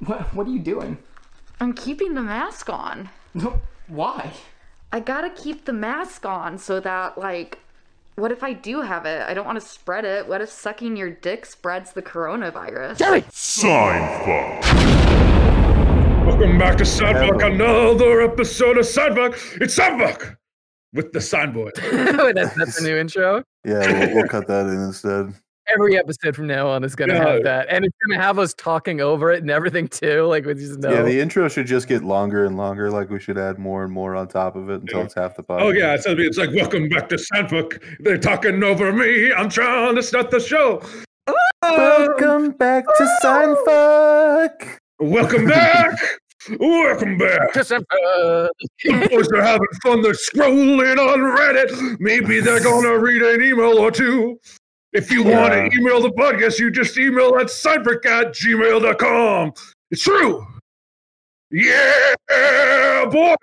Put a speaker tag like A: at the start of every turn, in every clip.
A: What, what are you doing?
B: I'm keeping the mask on.
A: No, why?
B: I gotta keep the mask on so that, like, what if I do have it? I don't want to spread it. What if sucking your dick spreads the coronavirus?
A: Jerry!
C: Sign Welcome back to Soundfuck, another episode of Soundfuck. It's Soundfuck with the Soundboy.
D: that's, that's the new intro.
E: Yeah, we'll, we'll cut that in instead.
D: Every episode from now on is gonna
C: Yeah.
D: have that, and it's gonna have us talking over it and everything too. Like we just know.
E: Yeah, the intro should just get longer and longer. Like we should add more and more on top of it until
C: Yeah.
E: it's half the podcast.
C: Oh yeah, it's, it's like welcome back to Soundfuck. They're talking over me. I'm trying to start the show.
E: Welcome back to Seinfuck.
C: Welcome back. Welcome back.
D: Just, uh,
C: The boys are having fun. They're scrolling on Reddit. Maybe they're gonna read an email or two. If you want to email the podcast, you just email at seinfrick at gmail.com. It's true. Yeah, boys.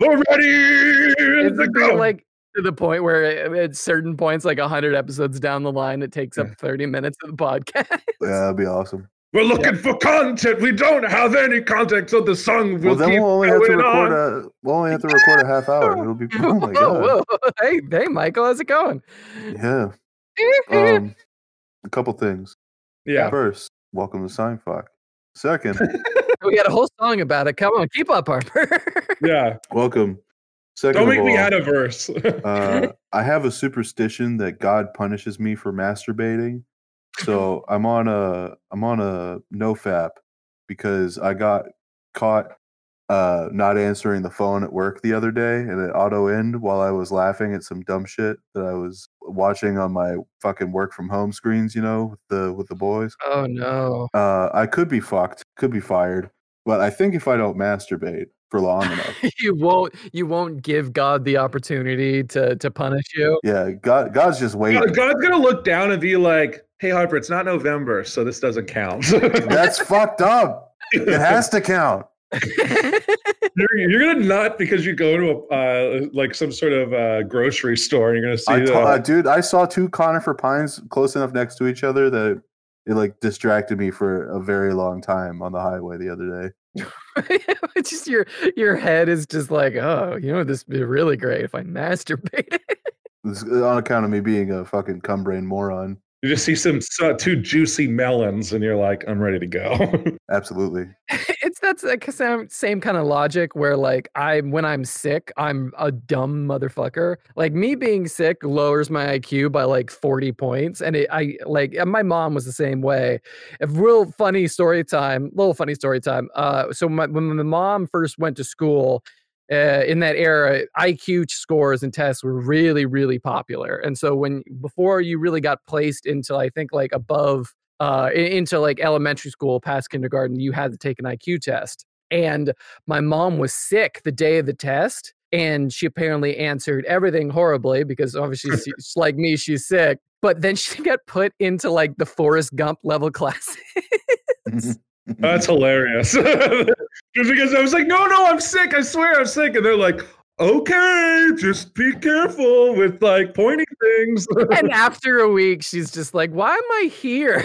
C: We're ready
D: it's
C: to
D: like,
C: go.
D: like to the point where at certain points, like hundred episodes down the line, it takes up thirty minutes of the podcast.
E: Yeah, that'd be awesome.
C: We're looking for content. We don't have any content, so the song will
E: Well, then
C: keep
E: we'll only have to record
C: on.
E: a we'll only have to record a half hour. It'll be oh my god.
D: whoa, whoa. Hey, hey, Michael, how's it going?
E: Yeah. Um, a couple things.
C: Yeah.
E: First, welcome to Seinfuck. Second,
D: we got a whole song about it. Come on, keep up, Harper.
C: Yeah.
E: welcome. 2nd
C: Don't
E: of
C: make me
E: all,
C: add a verse.
E: uh, I have a superstition that God punishes me for masturbating. So I'm on a I'm on a no fap because I got caught uh not answering the phone at work the other day and it auto end while I was laughing at some dumb shit that I was watching on my fucking work from home screens, you know, with the with the boys.
D: oh no.
E: Uh I could be fucked, could be fired, but I think if I don't masturbate for long enough,
D: you won't you won't give God the opportunity to to punish you.
E: yeah, God God's just waiting.
C: God- God's gonna look down and be like, "Hey Harper, it's not November, so this doesn't count."
E: That's fucked up. It has to count.
C: you're, you're gonna nut because you go to a uh, like some sort of uh, grocery store and you're gonna see
E: I
C: the,
E: ta- uh, dude, I saw two conifer pines close enough next to each other that it like distracted me for a very long time on the highway the other day.
D: it's just your your head is just like, oh, you know, this would be really great if I masturbated.
E: This on account of me being a fucking cum brain moron.
C: You just see some uh, two juicy melons and you're like, "I'm ready to go."
E: Absolutely.
D: it's that's like same, same kind of logic where like I when I'm sick, I'm a dumb motherfucker. Like me being sick lowers my IQ by like 40 points. And it, I like and my mom was the same way. A real funny story time, little funny story time. Uh so my, when my mom first went to school, uh, in that era, IQ scores and tests were really, really popular. And so when before you really got placed into, I think like above uh, into like elementary school, past kindergarten, you had to take an IQ test. And my mom was sick the day of the test, and she apparently answered everything horribly because obviously she's like me, she's sick. But then she got put into like the Forrest Gump level classes.
C: That's hilarious. just because I was like, "No, no, I'm sick. I swear I'm sick," and they're like, "Okay, just be careful with like pointing things."
D: and after a week, she's just like, "Why am I here?"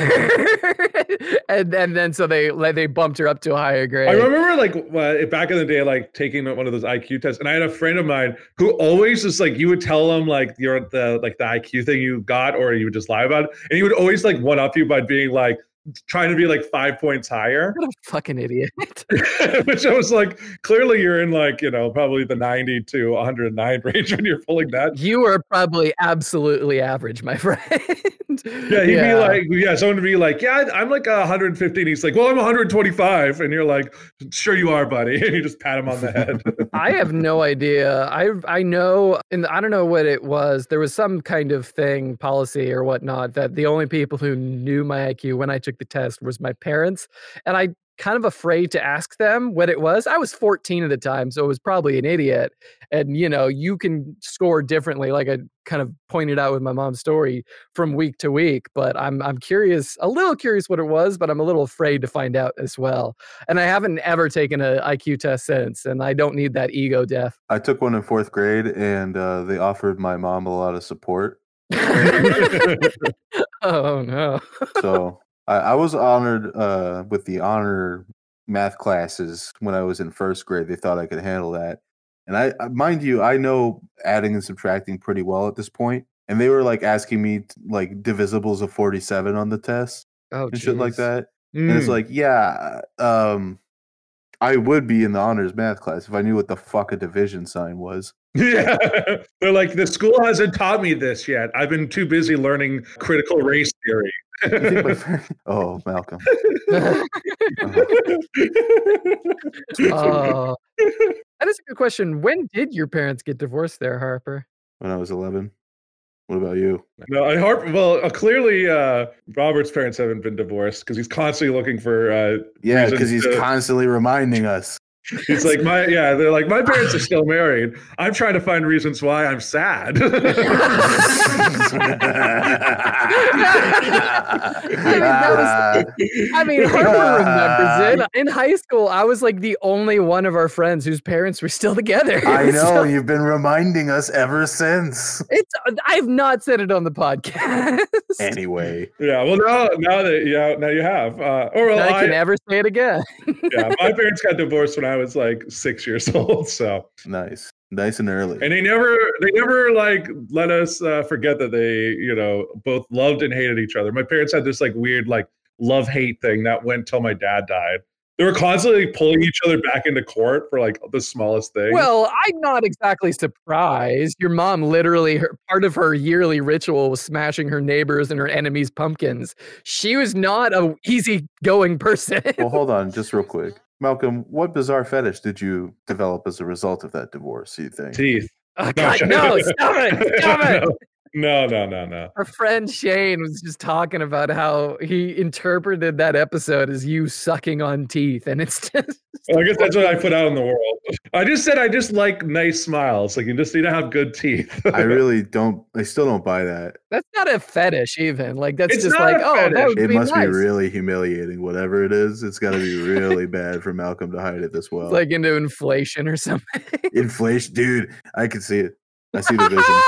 D: and and then so they they bumped her up to a higher grade.
C: I remember like uh, back in the day, like taking one of those IQ tests, and I had a friend of mine who always just like you would tell him like you're the like the IQ thing you got, or you would just lie about it, and he would always like one up you by being like trying to be like five points higher,
D: What a fucking idiot.
C: which I was like, clearly you're in like you know probably the 90 to 109 range when you're pulling that.
D: you are probably absolutely average, my friend.
C: Yeah, he'd be like, yeah, someone would be like, yeah, I'm like 115. He's like, well, I'm 125, and you're like, sure you are, buddy, and you just pat him on the head.
D: I have no idea. I I know, and I don't know what it was. There was some kind of thing, policy or whatnot, that the only people who knew my IQ when I took the test was my parents, and I kind of afraid to ask them what it was. I was 14 at the time, so I was probably an idiot. And you know, you can score differently, like I kind of pointed out with my mom's story from week to week. But I'm I'm curious, a little curious what it was, but I'm a little afraid to find out as well. And I haven't ever taken an IQ test since, and I don't need that ego death.
E: I took one in fourth grade, and uh, they offered my mom a lot of support.
D: oh no.
E: So I, I was honored uh, with the honor math classes when I was in first grade. They thought I could handle that, and I, mind you, I know adding and subtracting pretty well at this point. And they were like asking me like divisibles of forty seven on the test
D: Oh,
E: and shit like that. And it's
C: Mm.
E: like, yeah, um, I would be in the honors math class if I knew what the fuck a division sign was.
C: Yeah, they're like the school hasn't taught me this yet. I've been too busy learning critical race theory.
E: You think my friend- oh, Malcolm.
D: Oh, that is a good question. When did your parents get divorced there, Harper?
E: when I was 11. What about you?
C: no, I harp. Well, uh, clearly, uh, Robert's parents haven't been divorced because he's constantly looking for. Uh,
E: Yeah, because he's
C: to-
E: constantly reminding us.
C: He's like my yeah. They're like my parents are still married. I'm trying to find reasons why I'm sad.
D: that I mean, Harper remembers it. In high school, I was like the only one of our friends whose parents were still together.
E: I know
D: So
E: you've been reminding us ever since.
D: it's I've not said it on the podcast.
E: Anyway,
C: yeah. Well, now now that yeah, now you have. Uh, or well,
D: I can
C: I,
D: never say it again.
C: yeah, my parents got divorced when I was like six years old. So
E: nice, nice and early.
C: and they never they never like let us uh, forget that they you know both loved and hated each other my parents had this like weird like love hate thing that went till my dad died they were constantly pulling each other back into court for like the smallest thing
D: Well, I'm not exactly surprised. Your mom literally, her, part of her yearly ritual was smashing her neighbors and her enemies' pumpkins. She was not a easygoing person.
E: well, hold on, just real quick. Malcolm, what bizarre fetish did you develop as a result of that divorce, you think?
C: teeth
D: Oh, God, no, stop it, stop it.
C: No no no no
D: Our friend Shane was just talking about how he interpreted that episode as you sucking on teeth, and it's just
C: Well, i guess that's what i put out in the world i just said i just like nice smiles like you just need to have good teeth
E: I really don't, I still don't buy that.
D: that's not a fetish, even like that's
C: It's
D: just like oh, that
C: fetish.
D: would
E: It
D: be
E: must
D: nice.
E: be really humiliating, whatever it is. It's got to be really bad for Malcolm to hide it this well.
D: It's like into inflation or something.
E: Inflation, dude, I can see it. I see the vision.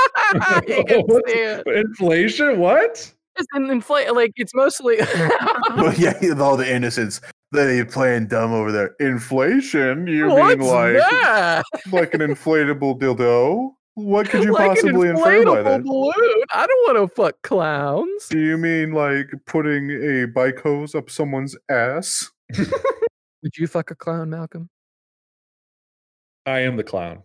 D: You can see it.
C: inflation what
D: It's an inflate like it's mostly
E: well, yeah, with all the innocents. They playing dumb over there. Inflation? You
D: What's
E: mean like
D: that?
E: like an inflatable dildo? What could you
D: like
E: possibly
D: an
E: infer by that?
D: balloon. I don't want to fuck clowns.
E: Do you mean like putting a bike hose up someone's ass?
D: Would you fuck a clown, Malcolm?
C: i am the clown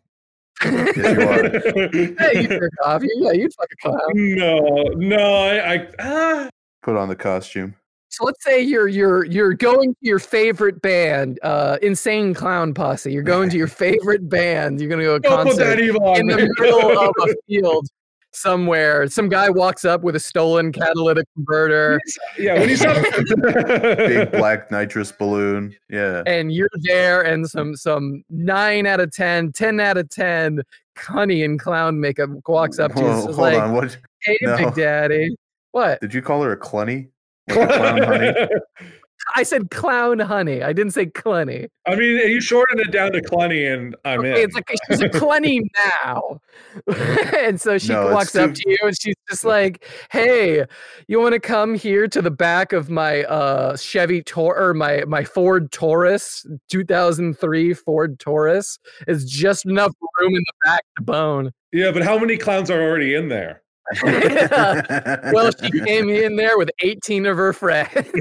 E: Yes, you are.
D: Yeah, you jerk off. Yeah, you'd fuck a clown.
C: no no i i ah.
E: Put on the costume.
D: So let's say you're you're you're going to your favorite band, uh, Insane Clown Posse. You're going to your favorite band. You're gonna go to a
C: Don't put that
D: concert
C: evil on
D: in the
C: me.
D: middle of a field somewhere. Some guy walks up with a stolen catalytic converter,
C: yeah, when you saw
E: Big black nitrous balloon. Yeah.
D: and you're there, and some some nine out of 10, 10 out of ten, clunny and clown makeup walks up to you. and
E: Whoa,
D: says
E: hold
D: like,
E: on. What
D: "Hey,
E: No.
D: Big Daddy." What?
E: did you call her a clunny? Like a clown honey?
D: I said clown honey. I didn't say clunny.
C: I mean, you shortened it down to clunny, and I'm
D: Okay,
C: in.
D: it's like she's a clunny now. and so she
E: No, it's
D: walks up
E: too-
D: to you and she's just like, Hey, you want to come here to the back of my uh Chevy Tor or my my Ford Taurus, 2003 Ford Taurus. It's just enough room in the back to bone.
C: yeah, but how many clowns are already in there?
D: Well, she came in there with 18 of her friends.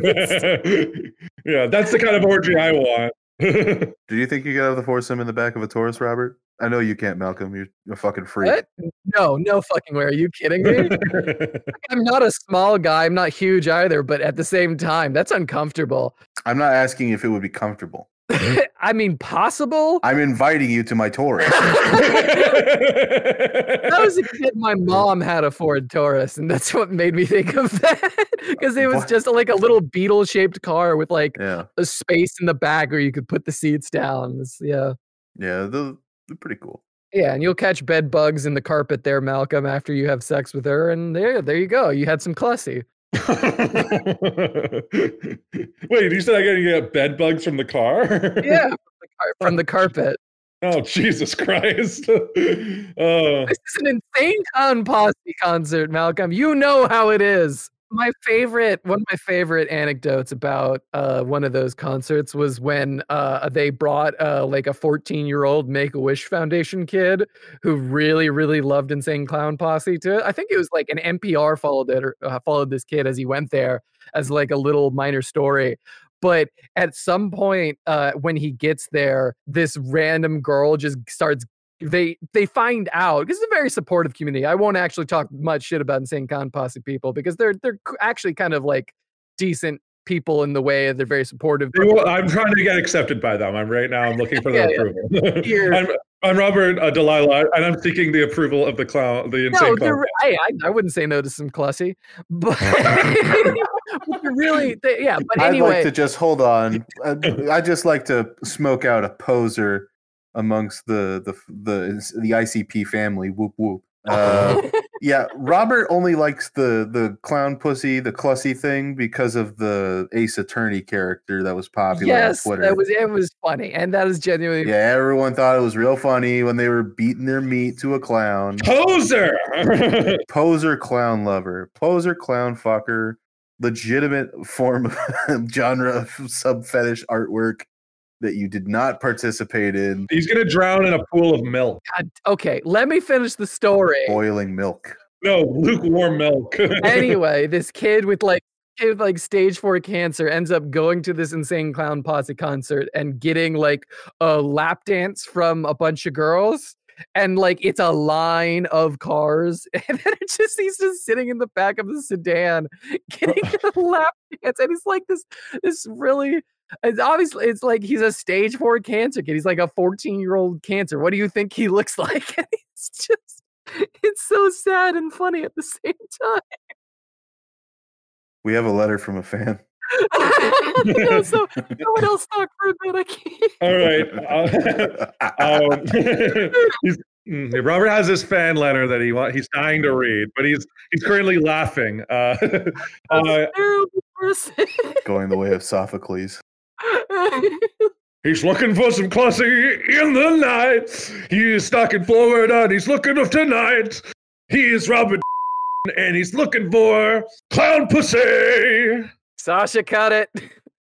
C: yeah, that's the kind of orgy I want.
E: Do you think you could have the foursome in the back of a Taurus, Robert? I know you can't, Malcolm. You're a fucking freak.
D: what? No, no fucking way. Are you kidding me? I'm not a small guy. I'm not huge either, but at the same time, that's uncomfortable.
E: I'm not asking if it would be comfortable.
D: I mean, possible.
E: I'm inviting you to my Taurus.
D: When I was a kid, my mom had a Ford Taurus, and that's what made me think of that. Because it was
E: What?
D: just like a little beetle shaped car with like
E: yeah.
D: a space in the back where you could put the seats down. It's- yeah.
E: Yeah. They're, they're pretty cool.
D: Yeah, and you'll catch bed bugs in the carpet there, Malcolm, after you have sex with her, and there, there you go. You had some clussy.
C: Wait, you said I gotta get bed bugs from the car?
D: Yeah, from the, car- from the carpet.
C: Oh Jesus Christ! oh,
D: This is an insane clown posse concert, Malcolm. You know how it is. My favorite one of my favorite anecdotes about uh, one of those concerts was when uh, they brought uh, like a 14 year old make-a-wish foundation kid who really really loved insane clown posse to it i think it was like an npr followed it or uh, followed this kid as he went there as like a little minor story. But at some point uh, when he gets there this random girl just starts they they find out because it's a very supportive community. I won't actually talk much shit about insane clown posse people because they're they're actually kind of like decent people in the way they're very supportive.
C: They will- I'm trying to get accepted by them. I'm right now. I'm looking for their
D: Yeah, yeah.
C: approval.
D: Here.
C: I'm, I'm Robert uh, Delilah, and I'm seeking the approval of the clown, the insane
D: No,
C: clown.
D: they're, I, I I wouldn't say no to some classy, but, but really they, yeah. But
E: I'd
D: anyway,
E: like to just hold on. I I just like to smoke out a poser amongst the the the the ICP family. Whoop whoop. Uh, yeah, Robert only likes the the clown pussy, the clussy thing because of the Ace Attorney character that was popular
D: yes,
E: on Twitter.
D: that was it was funny, and that is genuinely
E: yeah, everyone thought it was real funny when they were beating their meat to a clown.
C: Poser.
E: Poser clown lover, poser clown fucker, legitimate form of genre of sub fetish artwork that you did not participate in.
C: He's gonna drown in a pool of milk.
D: God, okay. Let me finish the story.
E: Boiling milk.
C: No, lukewarm milk.
D: anyway, this kid with like kid with like stage four cancer ends up going to this insane clown posse concert and getting like a lap dance from a bunch of girls. And like it's a line of cars, and then it just he's just sitting in the back of the sedan getting a lap dance, and he's like this this really it's obviously it's like he's a stage four cancer kid. He's like a 14 year old cancer. What do you think he looks like? And it's just it's so sad and funny at the same time.
E: We have a letter from a fan.
D: no, so someone else talk for a bit. I can't.
C: All right. Uh, um, he's, mm, Robert has this fan letter that he want, he's dying to read, but he's he's currently laughing. Uh, uh,
E: Going the way of Sophocles.
C: He's looking for some classy in the night. He's stuck in Florida and he's looking of tonight. He is Robert and he's looking for clown pussy.
D: Sacha, cut it.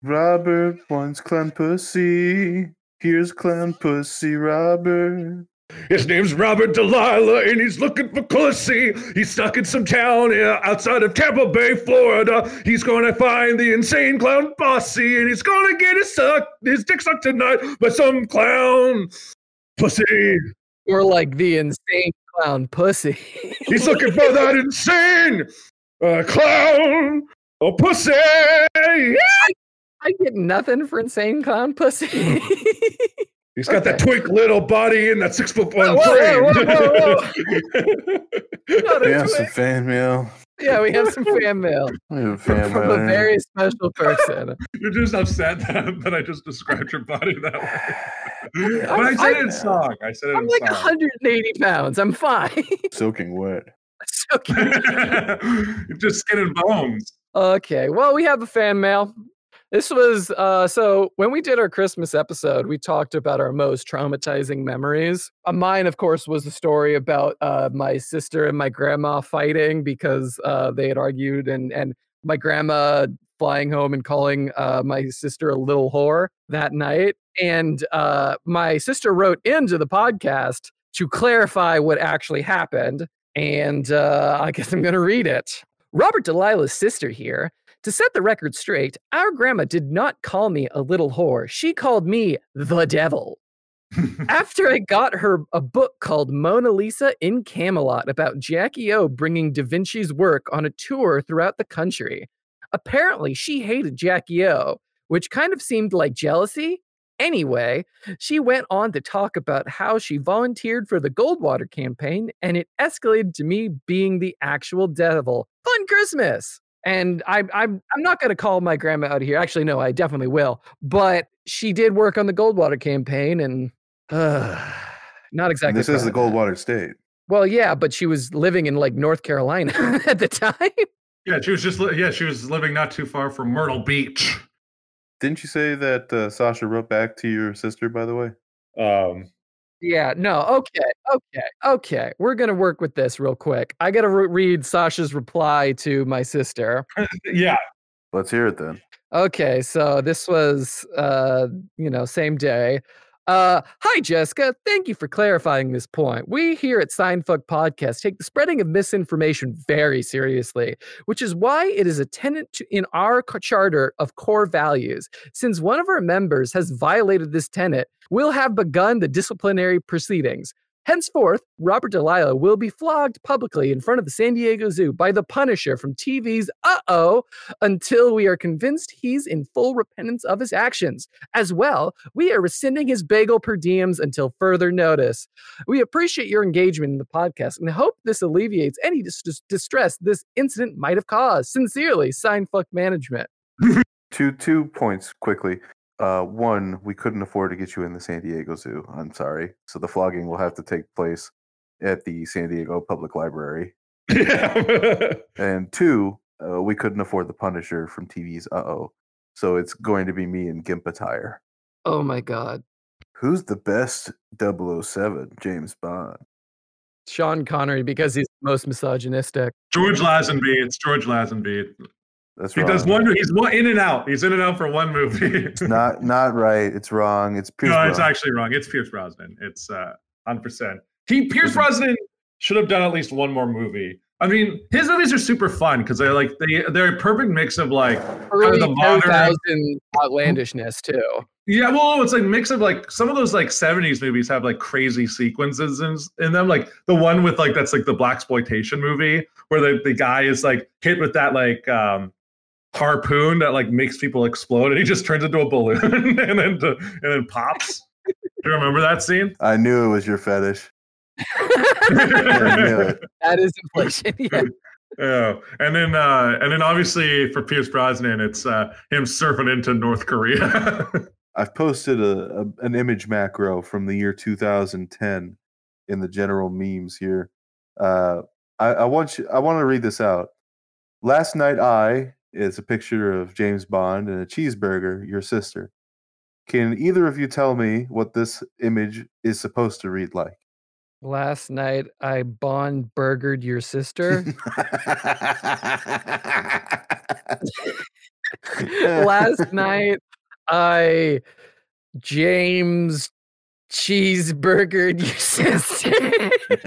E: Robert wants clown pussy. Here's clown pussy, Robert.
C: His name's Robert Delilah, and he's looking for pussy. He's stuck in some town uh, outside of Tampa Bay, Florida. He's gonna find the insane clown posse, and he's gonna get his suck, his dick sucked tonight by some clown pussy.
D: Or like the insane clown pussy.
C: He's looking for that insane uh, clown or pussy.
D: I get nothing for insane clown pussy.
C: He's got that
D: Okay.
C: twink little body and that six foot one frame.
D: Whoa, whoa,
C: frame.
D: whoa,
E: We have some fan mail.
D: yeah, we have some fan mail
E: We have fan
D: from
E: mail.
D: a
E: here.
D: very special person.
C: You're just upset that, that I just described your body that way. but I
D: I'm-
C: said it
D: I'm-
C: in song. I said it
D: I'm
C: in
D: like
C: song.
D: 180 pounds. I'm fine.
E: soaking wet.
D: It's okay.
C: just skin and bones.
D: Okay, well, we have a fan mail. This was uh so when we did our Christmas episode, we talked about our most traumatizing memories. Uh, mine, of course, was the story about uh my sister and my grandma fighting because uh they had argued and and my grandma flying home and calling uh my sister a little whore that night. And uh my sister wrote into the podcast to clarify what actually happened. And I guess I'm gonna read it. Robert Delilah's sister here. To set the record straight, our grandma did not call me a little whore. She called me the devil. After I got her a book called Mona Lisa in Camelot about Jackie O bringing Da Vinci's work on a tour throughout the country. Apparently, she hated Jackie O, which kind of seemed like jealousy. Anyway, she went on to talk about how she volunteered for the Goldwater campaign and it escalated to me being the actual devil. Fun Christmas! And I, I'm I'm not going to call my grandma out here. Actually, no, I definitely will. But she did work on the Goldwater campaign, and uh, not exactly.
E: this is the
D: proud that.
E: Goldwater State.
D: Well, yeah, but she was living in like North Carolina at the time.
C: Yeah, she was just li- yeah, she was living not too far from Myrtle Beach.
E: Didn't you say that uh, Sacha wrote back to your sister, by the way?
C: Um,
D: Yeah, no, okay, okay, okay. We're gonna work with this real quick. I gotta re- read Sacha's reply to my sister.
C: yeah.
E: Let's hear it then.
D: Okay, so this was uh, you know, same day. Uh, hi Jessica, thank you for clarifying this point. We here at Seinfuck Podcast take the spreading of misinformation very seriously, which is why it is a tenet to, in our charter of core values. Since one of our members has violated this tenet, we'll have begun the disciplinary proceedings. Henceforth, Robert Delilah will be flogged publicly in front of the San Diego Zoo by the Punisher from TV's Uh Oh until we are convinced he's in full repentance of his actions. As well, we are rescinding his bagel per diems until further notice. We appreciate your engagement in the podcast and hope this alleviates any dis- dis- distress this incident might have caused. Sincerely, Seinfuck management.
E: Two two points quickly. Uh, one, we couldn't afford to get you in the San Diego Zoo. I'm sorry. So the flogging will have to take place at the San Diego Public Library.
C: Yeah.
E: And two, uh, we couldn't afford the Punisher from TV's Uh Oh. So it's going to be me in gimp attire.
D: Oh my god.
E: Who's the best 007 James Bond?
D: Sean Connery because he's the most misogynistic.
C: George Lazenby. It's George Lazenby.
E: That's
C: He
E: wrong.
C: does one. He's one in and out. He's in and out for one movie.
E: It's not not right. It's wrong. It's Pierce
C: no, it's actually wrong. It's Pierce Brosnan. It's uh, 100%. He Pierce. Brosnan should have done at least one more movie. I mean, his movies are super fun because they're like they they're a perfect mix of like
D: Early
C: the modern-
D: outlandishness too.
C: yeah, well, it's like mix of like some of those like 70s movies have like crazy sequences in, in them. Like the one with like that's like the black exploitation movie where the, the guy is like hit with that like um harpoon that like makes people explode and he just turns into a balloon and then to, and then pops. Do you remember that scene?
E: I knew it was your fetish. I knew it.
D: that is inflation. Yeah.
C: Yeah, and then uh, and then obviously for Pierce Brosnan, it's uh, him surfing into North Korea.
E: I've posted a, a an image macro from the year 2010 in the general memes here. Uh, I, I want you. I want to read this out. Last night, I is a picture of James Bond and a cheeseburger. Your sister. Can either of you tell me what this image is supposed to read like?
D: Last night I bond burgered your sister. Last night I James cheeseburgered your sister.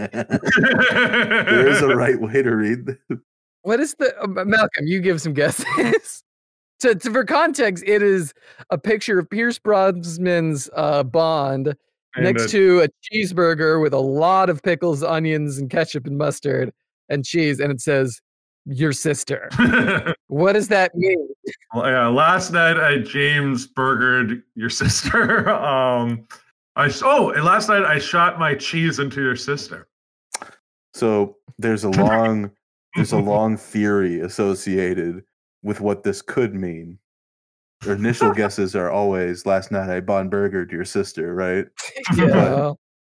E: there is a right way to read this.
D: What is the uh, Malcolm? You give some guesses. to, to for context, it is a picture of Pierce Brosnan's uh, Bond
C: And,
D: next
C: uh,
D: to a cheeseburger with a lot of pickles, onions, and ketchup and mustard and cheese, and it says "Your sister." What does that mean?
C: Well, yeah, last night I James burgered your sister. um, I s- oh, and last night I shot my cheese into your sister.
E: So there's a long there's a long theory associated with what this could mean. Their initial guesses are always last night I bond burgered your sister, right?
D: Yeah.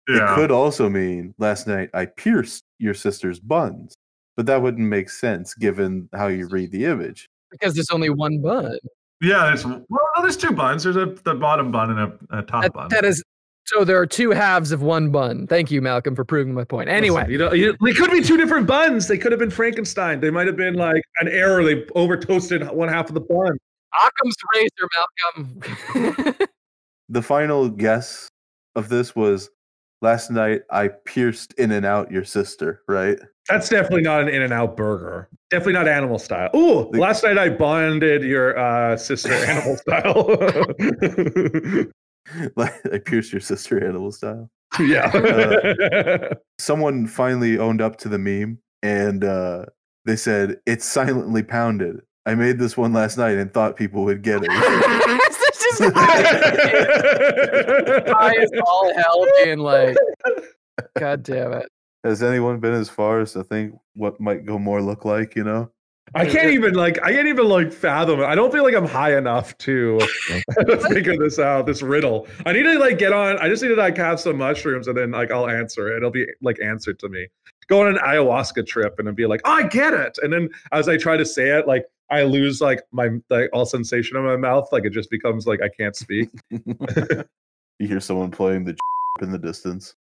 E: It
C: Yeah,
E: could also mean last night I pierced your sister's buns. But that wouldn't make sense given how you read the image.
D: because there's only one bun.
C: yeah. There's well, no, there's two buns. There's a the bottom bun and a, a top
D: That,
C: bun.
D: that is so. There are two halves of one bun. Thank you, Malcolm, for proving my point. Anyway,
C: Listen, you know, you, they could be two different buns. They could have been Frankenstein. They might have been like an error. They over toasted one half of the bun.
D: Occam's razor, Malcolm.
E: The final guess of this was last night I pierced in and out your sister, right?
C: That's definitely not an In and Out burger. Definitely not animal style. Ooh,
E: The-
C: last night I bonded your uh, sister animal style.
E: Like I pierced your sister animal style.
C: yeah.
E: someone finally owned up to the meme and uh, they said it's silently pounded. I made this one last night and thought people would get it.
D: It's just high as all hell, being like, God damn it.
E: Has anyone been as far as to think what might go more look like? You know,
C: I can't even like I can't even like fathom it. I don't feel like I'm high enough to figure this out, this riddle. I need to like get on. I just need to like have some mushrooms and then like I'll answer it. It'll be like answered to me. Go on an ayahuasca trip and then be like, oh, I get it. And then as I try to say it, like I lose like my like all sensation in my mouth. Like it just becomes like I can't speak.
E: you hear someone playing the in the distance.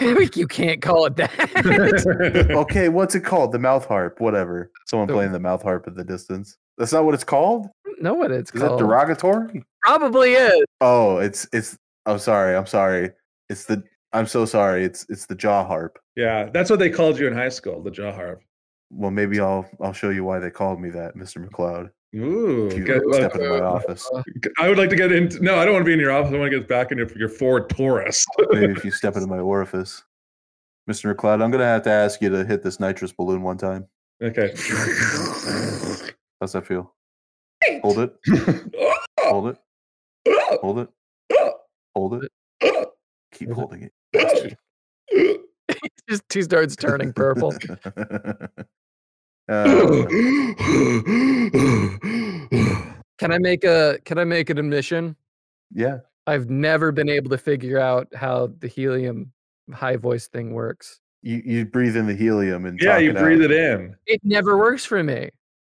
D: you can't call it that.
E: Okay, what's it called? The mouth harp, whatever. Someone
D: The-
E: playing the mouth harp at the distance. That's not what it's called.
D: know what it's called.
E: Is that derogatory?
D: Probably is.
E: Oh, it's it's. I'm sorry. I'm sorry. It's the. I'm so sorry. It's it's the jaw harp.
C: yeah, that's what they called you in high school, the jaw harp.
E: Well, maybe I'll I'll show you why they called me that, Mr. McLeod.
C: Ooh,
E: If
C: get-
E: step into my office.
C: I would like to get into. No, I don't want to be in your office. I want to get back into your Ford Taurus.
E: Maybe if you step into my orifice. Mr. McLeod, I'm gonna have to ask you to hit this nitrous balloon one time.
C: okay.
E: How's that feel? Hold it. Hold it. Hold it. Hold it. Keep holding it. bastard.
D: Just he starts turning purple.
E: Uh,
D: Can I make a can I make an admission?
E: yeah.
D: I've never been able to figure out how the helium high voice thing works.
E: You you breathe in the helium and
C: yeah, you
E: it
C: breathe
E: out.
C: it in.
D: It never works for me.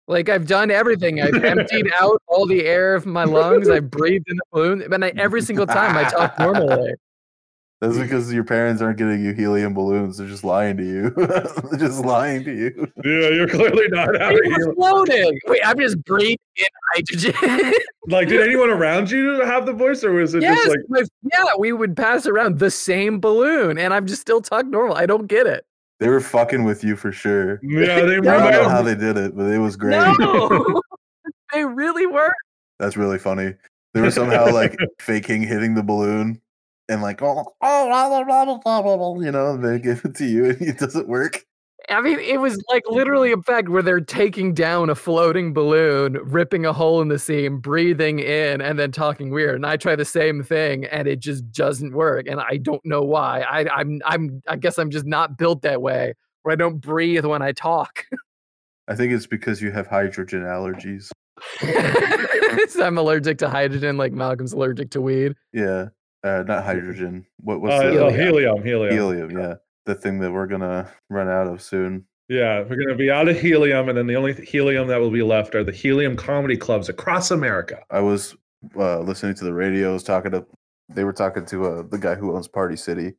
D: Like I've done everything. I've emptied out all the air of my lungs. I breathed in the balloon, but I, every single time I talk normally.
E: That's because your parents aren't getting you helium balloons. They're just lying to you. They're just lying to you.
C: Yeah, you're clearly not
D: It
C: having.
D: was
C: helium.
D: floating. Wait, I'm just breathing in hydrogen.
C: Like, did anyone around you have the voice, or was it
D: yes,
C: just like?
D: my- yeah, we would pass around the same balloon, and I'm just still talk normal. I don't get it.
E: They were fucking with you for sure.
C: Yeah, they
E: I don't know how they did it, but it was great.
D: No, they really were.
E: That's really funny. They were somehow like faking hitting the balloon and like oh, oh blah, blah, blah, blah, blah, blah, blah, you know they give it to you and it doesn't work.
D: I mean, it was like literally a fact where they're taking down a floating balloon, ripping a hole in the seam, breathing in, and then talking weird. And I try the same thing, and it just doesn't work. And I don't know why. I, I'm, I'm, I guess I'm just not built that way, where I don't breathe when I talk.
E: I think it's because you have hydrogen allergies.
D: so I'm allergic to hydrogen, like Malcolm's allergic to weed.
E: Yeah, uh, not hydrogen. What was
C: Uh,
E: the
C: oh,
D: Helium.
C: helium, helium.
E: Yeah, the thing that we're gonna run out of soon.
C: Yeah, we're gonna be out of helium, and then the only helium that will be left are the helium comedy clubs across America.
E: I was uh, listening to the radio. I was talking to. They were talking to uh, the guy who owns Party City.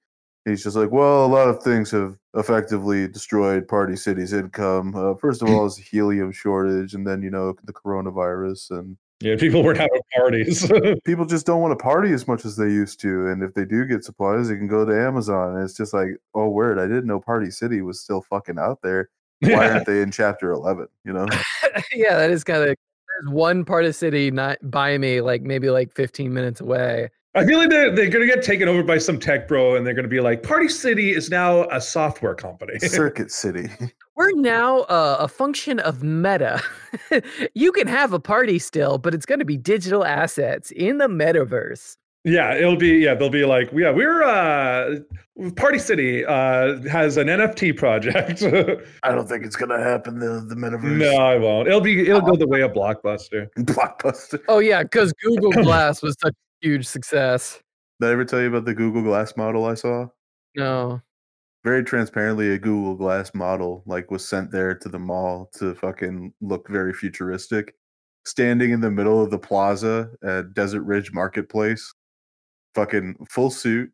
E: He's just like, well, a lot of things have effectively destroyed Party City's income. Uh, first of all, is the helium shortage, and then you know the coronavirus, and
C: Yeah, people weren't having parties.
E: people just don't want to party as much as they used to. And if they do get supplies, they can go to Amazon. And it's just like, oh, word, I didn't know Party City was still fucking out there. Why
C: yeah.
E: aren't they in Chapter Eleven? You know,
D: yeah, that is kind of. There's one Party City not by me, like maybe like 15 minutes away.
C: I feel like they're, they're gonna get taken over by some tech bro, and they're gonna be like, "Party City is now a software company."
E: Circuit City.
D: We're now uh, a function of meta. you can have a party still, but it's going to be digital assets in the metaverse.
C: yeah, it'll be yeah. They'll be like, "Yeah, we're uh, Party City uh, has an NFT project."
E: I don't think it's gonna happen. The the metaverse.
C: no, I won't. It'll be it'll go the way of Blockbuster.
E: Blockbuster.
D: Oh, yeah, because Google Glass was such a huge success.
E: Did I ever tell you about the Google Glass model I saw?
D: No.
E: Very transparently, a Google Glass model like was sent there to the mall to fucking look very futuristic, standing in the middle of the plaza at Desert Ridge Marketplace, fucking full suit,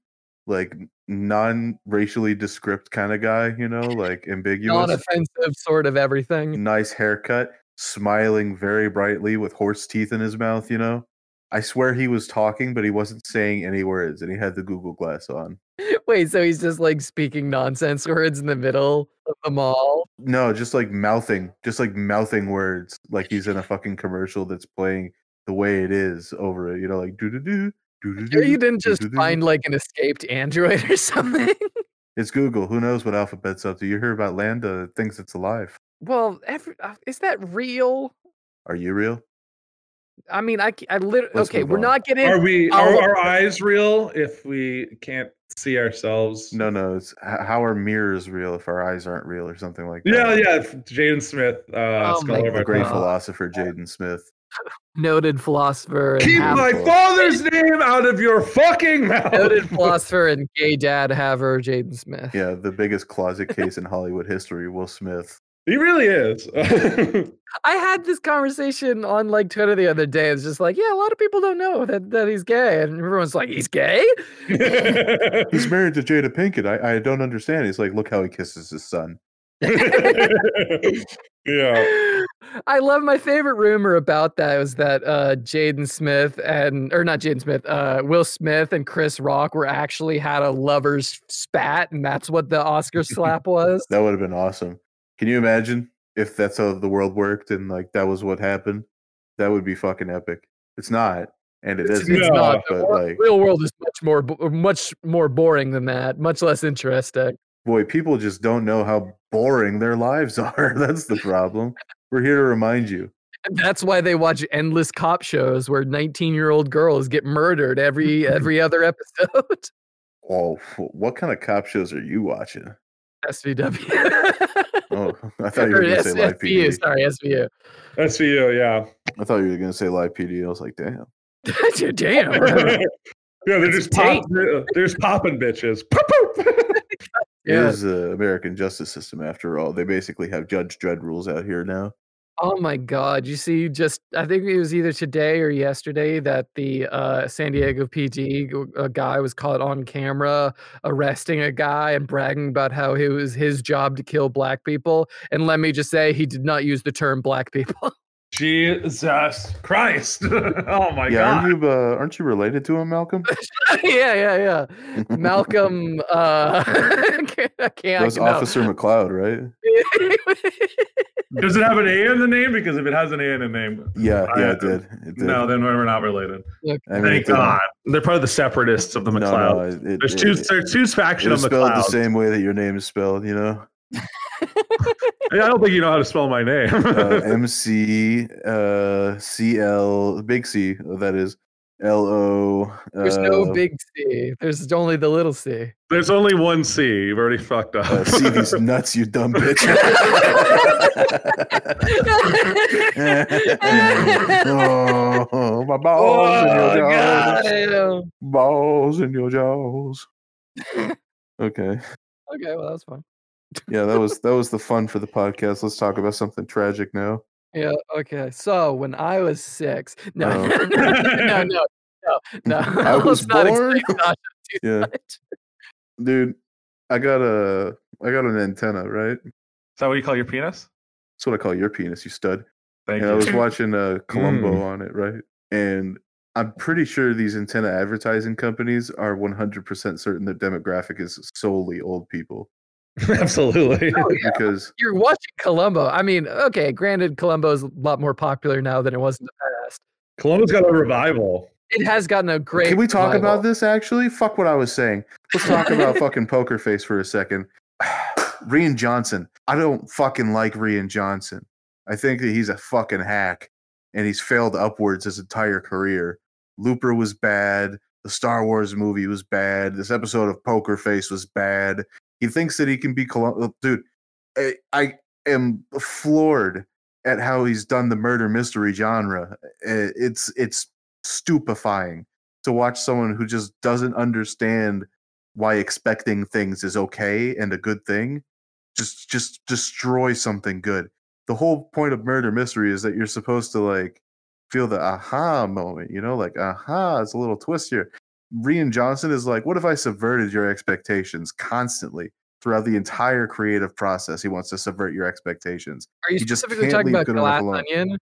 E: like non-racially descript kind of guy, you know, like ambiguous,
D: Non offensive, sort of everything.
E: nice haircut, smiling very brightly with horse teeth in his mouth, you know. I swear he was talking, but he wasn't saying any words, and he had the Google Glass on.
D: Wait, so he's just like speaking nonsense words in the middle of the mall?
E: No, just like mouthing, just like mouthing words, like he's in a fucking commercial that's playing the way it is over it. You know, like do do do do do
D: You didn't just
E: doo-doo-doo.
D: find like an escaped android or something?
E: It's Google. Who knows what Alphabet's up to? You hear about LaMDA? it Thinks it's alive.
D: well, every, uh, is that real?
E: Are you real?
D: I mean, I I literally, okay, we're
E: on.
D: not getting.
C: Are we? Are our eyes real if we can't see ourselves?
E: No, no. It's how are mirrors real if our eyes aren't real or something like that?
C: Yeah, yeah. Jaden Smith, uh,
D: Oh
C: scholar of
E: The
C: our
E: great.
D: God.
E: philosopher Jaden Smith.
D: noted philosopher and
C: Keep
D: half-
C: my father's name out of your fucking mouth.
D: noted philosopher and gay dad haver Jaden Smith.
E: Yeah, the biggest closet case in Hollywood history. Will Smith.
C: He really is.
D: I had this conversation on like Twitter the other day. It's just like, yeah, a lot of people don't know that, that he's gay. And everyone's like, he's gay?
E: He's married to Jada Pinkett. I, I don't understand. He's like, look how he kisses his son.
C: yeah.
D: I love my favorite rumor about that was that uh Jaden Smith and or not Jaden Smith, uh Will Smith and Chris Rock were actually had a lovers spat, and that's what the Oscar slap was.
E: That would have been awesome. Can you imagine if that's how the world worked and like that was what happened? That would be fucking epic. It's not, and it
D: It's,
E: isn't.
D: it's not.
E: But
D: wor-
E: like,
D: real world is much more much more boring than that, much less interesting.
E: boy, people just don't know how boring their lives are. That's the problem. We're here to remind you.
D: And that's why they watch endless cop shows where 19 year old girls get murdered every every other episode.
E: Oh, what kind of cop shows are you watching?
D: SVU.
E: Oh, I thought you were going to say live
D: SVU,
E: PD.
D: sorry, SVU.
C: That's for yeah.
E: I thought you were going to say live PD. I was like, damn.
D: Damn.
C: yeah, they're
D: It's
C: just pop, they're, they're just popping bitches. Poop, poop.
D: Yeah.
E: is the American justice system after all. They basically have Judge Dredd rules out here now.
D: Oh my God! You see, just I think it was either today or yesterday that the uh, San Diego PD a guy was caught on camera arresting a guy and bragging about how it was his job to kill black people. And let me just say, he did not use the term black people.
C: Jesus Christ. oh my
E: yeah,
C: god.
E: aren't you uh, aren't you related to him, Malcolm?
D: yeah, yeah, yeah. Malcolm, uh, I can't. I can't
E: That was
D: no.
E: Officer McLeod, right?
C: Does it have an A in the name? Because if it has an A in the name,
E: Yeah,
C: I-
E: yeah, it did. It did.
C: no, then we're not related.
E: I mean,
C: Thank
E: didn't-
C: God. They're part of the separatists of the McLeod.
E: no, it, it,
C: there's
E: it-
C: two
E: it-
C: there's two
E: it
C: faction
E: was
C: of
E: spelled the same way that your name is spelled. You know,
C: I don't think you know how to spell my name.
E: uh, M C uh, C L big C. That is L O.
D: There's no
E: uh,
D: big C. There's only the little C.
C: There's only one C. You've already fucked up.
E: Uh, see these nuts, you dumb bitch. oh, my balls in your jaws.
D: God.
E: Balls in your jaws. Okay.
D: Okay, well that's fun.
E: Yeah, that was that was the fun for the podcast. Let's talk about something tragic now.
D: Yeah. Okay. So when I was six, no,
E: Oh.
D: no, no, no, no, no.
E: I was
D: not
E: born?
D: explain Sacha too
E: Yeah.
D: much.
E: Dude, I got a I got an antenna, right?
C: Is that what you call your penis?
E: That's what I call your penis, you stud.
C: Thank
E: and I was watching uh, Columbo
C: Mm.
E: on it, right? And I'm pretty sure these antenna advertising companies are 100% certain their demographic is solely old people
C: Absolutely.
D: Oh, yeah.
E: because
D: You're watching Columbo. I mean, okay, granted, Columbo is a lot more popular now than it was in the past.
C: Columbo's got a revival.
D: It has gotten a great.
E: can we talk
D: revival.
E: about this actually? Fuck what I was saying. Let's talk about fucking Poker Face for a second. Rian Johnson. I don't fucking like Rian Johnson. I think that he's a fucking hack and he's failed upwards his entire career. Looper was bad. The Star Wars movie was bad. This episode of Poker Face was bad. He thinks that he can be Colum- dude. I, I am floored at how he's done the murder mystery genre. Uh, It's it's stupefying to watch someone who just doesn't understand why expecting things is okay and a good thing just just destroy something good the whole point of murder mystery is that you're supposed to like feel the aha moment you know like aha it's a little twist here rian johnson is like what if i subverted your expectations constantly throughout the entire creative process he wants to subvert your expectations
D: Are you
E: just
D: specifically
E: can't
D: talking about Glass. Onion?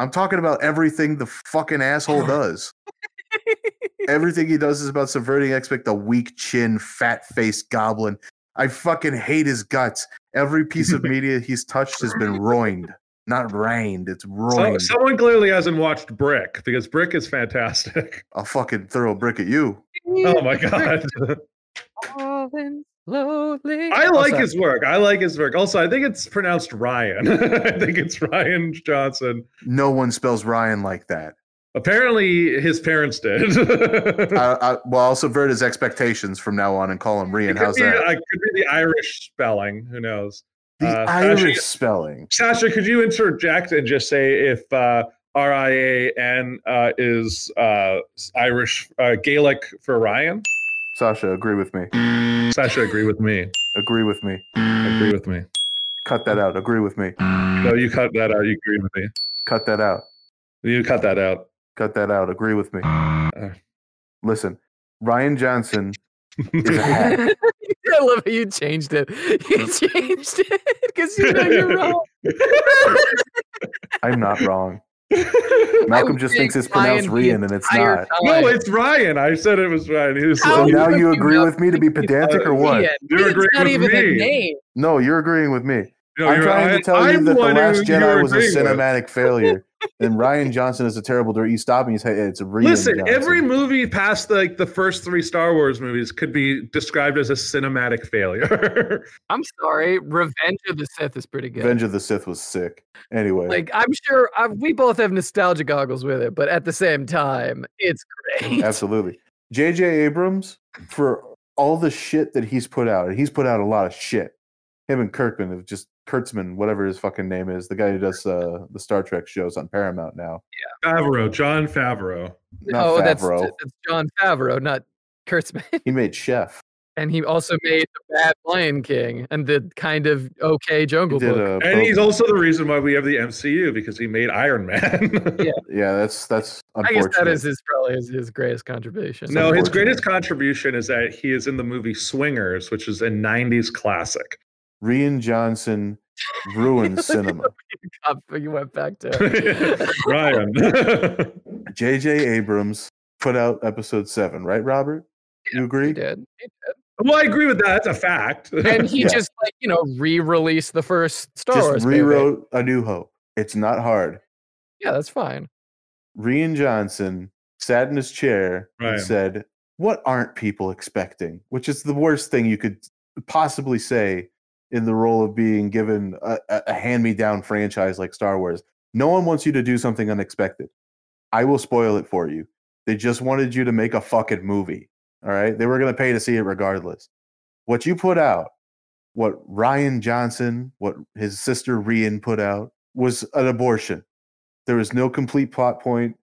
E: i'm talking about everything the fucking asshole does Everything he does is about subverting expect the weak chin, fat faced goblin. I fucking hate his guts. Every piece of media he's touched has been ruined. Not rained, it's
C: So, someone clearly hasn't watched Brick because Brick is fantastic.
E: I'll fucking throw a brick at you.
C: Oh my god.
D: Falling slowly.
C: I like
D: sorry.
C: his work. I like his work. Also, I think it's pronounced Ryan. I think it's Ryan Johnson.
E: No one spells Ryan like that.
C: Apparently, his parents did.
E: I, I, well, I'll subvert his expectations from now on and call him
C: Ryan.
E: How's
C: be,
E: that?
C: I could be the Irish spelling. Who knows?
E: The
C: uh,
E: Irish
C: actually-
E: spelling.
C: Sacha, could you interject and just say if uh, R I A N uh, is uh, Irish uh, Gaelic for Ryan?
E: Sacha, agree with me.
C: Sacha, agree with me.
E: Agree with me.
C: Agree with me.
E: Cut that out. Agree with me.
C: No, you cut that out. You agree with me.
E: Cut that out.
C: You cut that out.
E: Cut that out. Agree with me.
C: Uh.
E: Listen, Ryan Johnson is a hack.
D: I love how you changed it. You changed it because you know you're wrong.
E: I'm not wrong. Malcolm just thinks it's pronounced Ryan and it's
D: entire
E: not.
C: no, it's Ryan. I said it was Ryan. He was
E: So now you
D: you
E: agree with me to be pedantic or what?
C: You're
D: Rian's
C: agreeing
D: not
C: with
D: even a
C: me.
D: name.
E: No, you're agreeing with me.
C: no,
E: I'm trying
C: right.
E: to tell you
C: I'm
E: that The Last Jedi was a
C: agreeing with.
E: cinematic failure. And Ryan Johnson is a terrible director. You stop me and say, hey, it's a Rian
C: Listen,
E: Johnson.
C: every movie past like the first three Star Wars movies could be described as a cinematic failure.
D: I'm sorry. Revenge of the Sith is pretty good.
E: Revenge of the Sith was sick. Anyway,
D: Like I'm sure I, we both have nostalgia goggles with it, but at the same time, it's great.
E: absolutely. J.J. Abrams, for all the shit that he's put out, and he's put out a lot of shit. Him and Kirkman have just Kurtzman, whatever his fucking name is, the guy who does uh, the Star Trek shows on Paramount now.
C: Yeah, Favreau, Jon Favreau.
E: Not
D: oh,
E: Favreau.
D: that's Jon Favreau, not Kurtzman.
E: He made Chef.
D: And he also made the Bad Lion King and the kind of okay Jungle
E: did
D: Book.
E: a
C: And he's also the reason why we have the MCU because he made Iron Man.
D: Yeah.
E: yeah, that's that's
D: I guess that is his probably his, his greatest contribution.
C: no, his greatest contribution is that he is in the movie Swingers, which is a 90s classic.
E: Rian Johnson ruined cinema.
D: You went back to
C: Ryan.
E: J.J. Abrams put out episode seven, right, Robert? You
D: he
E: agree?
D: did. He
C: well, I agree with that. That's a fact.
D: And he
E: Yeah.
D: just like, you know, re-released the first Star Wars.
E: Just
D: movie.
E: rewrote A New Hope. It's not hard.
D: Yeah, that's fine.
E: Rian Johnson sat in his chair
C: Right.
E: and said, What aren't people expecting? Which is the worst thing you could possibly say in the role of being given a, a- hand me down franchise like Star Wars. No one wants you to do something unexpected. I will spoil it for you. They just wanted you to make a fucking movie. All right. They were going to pay to see it regardless. What you put out, what Ryan Johnson, what his sister Rian put out, was an abortion. There was no complete plot point.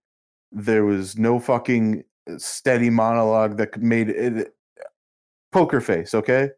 E: There was no fucking steady monologue that made it. Uh, poker face, okay?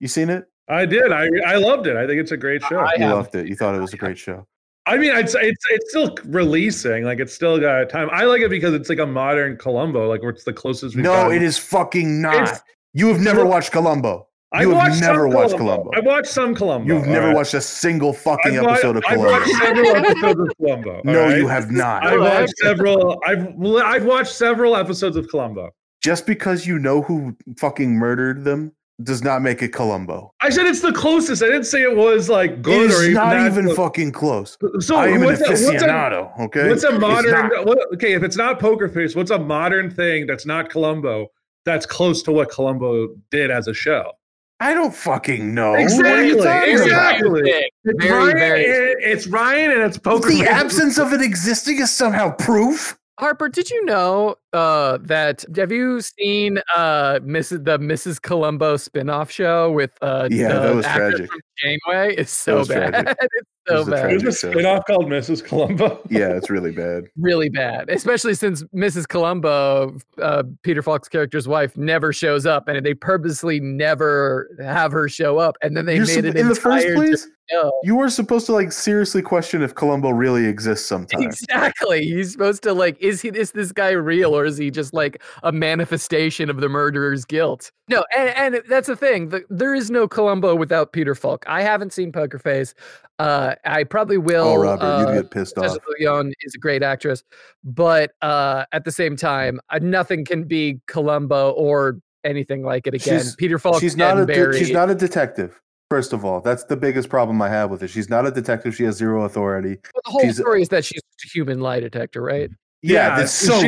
E: You seen it?
C: I did. I I loved it. I think it's a great show.
D: I
E: You
D: haven't.
E: loved it. You thought it was a great show.
C: I mean, it's it's it's still releasing. Like it's still got time. I like it because it's like a modern Columbo. Like it's the closest. We've
E: No,
C: gotten.
E: it is fucking not.
C: It's-
E: You have never watched Columbo.
C: I
E: you have
C: watched some
E: never watched Columbo.
C: I watched some Columbo.
E: You've
C: all
E: never
C: right?
E: watched a single fucking
C: I've wa-
E: episode of Columbo.
C: I've watched several episodes of Columbo. all
E: No, you have not.
C: I've watched several. I've I've watched several episodes of Columbo.
E: Just because you know who fucking murdered them does not make it Columbo.
C: I said it's the closest. I didn't say it was like
E: It
C: good or
E: is
C: even
E: not even
C: close.
E: fucking close.
C: So
E: I am an
C: what's a, what's a,
E: aficionado. okay,
C: what's a modern?
E: not.
C: What, okay, if it's not Poker Face, what's a modern thing that's not Columbo? That's close to what Columbo did as a show.
E: I don't fucking know.
C: Exactly,
E: What are you talking
C: exactly. It's
D: Very,
C: Ryan,
D: very-
C: and- it's Ryan and it's Poker
E: The absence of it existing is somehow proof.
D: Harper, did you know uh, that? Have you seen uh, Mrs. the Mrs. Columbo spin-off show with? Uh,
E: Yeah, that was tragic.
D: From Janeway is so bad.
E: tragic.
D: it's so
E: was a
D: bad.
C: There's a
E: tragic show.
C: spin-off called Mrs. Columbo.
E: Yeah, it's really bad.
D: really bad, especially since Mrs. Columbo, uh, Peter Falk's character's wife, never shows up, and they purposely never have her show up, and then they
E: You're
D: made
E: supp-
D: it
E: in the first
D: entire
E: place.
D: show.
E: You were supposed to like seriously question if Columbo really exists sometimes.
D: Exactly. He's supposed to like, is he is this guy real or is he just like a manifestation of the murderer's guilt? No, and, and that's the thing. The, there is no Columbo without Peter Falk. I haven't seen Poker Face. Uh, I probably will.
E: Oh, Robert,
D: uh,
E: you'd get pissed off.
D: Tessa Leon is a great actress, but uh, at the same time, uh, nothing can be Columbo or anything like it again.
E: She's-
D: Peter Falk.
E: She's not a de- she's not a detective. First of all, that's the biggest problem I have with it. She's not a detective. She has zero authority.
D: Well, the whole
E: she's-
D: story is that she's a human lie detector, right?
E: Yeah, that's so.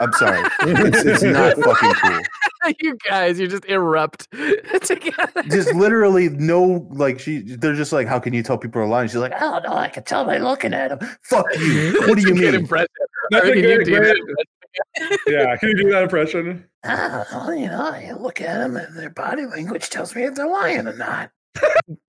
E: I'm sorry. It's, it's not fucking cool.
D: you guys, you just erupt together.
E: Just literally no, like she. They're just like, how can you tell people are lying? She's like,
F: I don't know. I can tell by looking at them.
E: fuck you. What do you
D: That's a good
E: mean?
D: impression.
C: That's a
D: Can you
C: good-
D: do
C: yeah, can you do that impression?
F: I don't know. You look at them and their body language tells me if they're lying or not.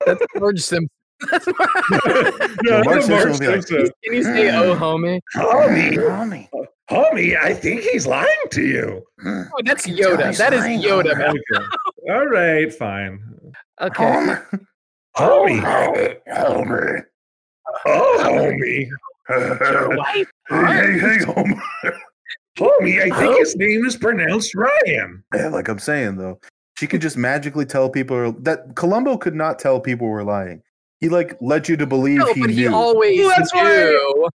D: That's George Simpson. That's Marge.
C: Yeah,
E: Mark
C: that's a Mark
E: Simpson like,
C: Simpson.
D: Can you say, "Oh, homie"?
F: Homie, homie. Oh.
C: Homie, I think he's lying to you.
D: Oh, that's Yoda. That is Yoda. Man.
C: Okay. All right, fine.
D: Okay.
F: Homer.
C: Homie.
F: Homer.
C: Oh, homie.
F: Oh, Your wife.
E: hey, hey, Homer.
C: Homie, I think his name is pronounced Ryan.
E: Yeah, like I'm saying though, she could just magically tell people that Columbo could not tell people were lying. He like led you to believe
D: No,
E: he
D: but he always
C: Well, that's why-
D: knew.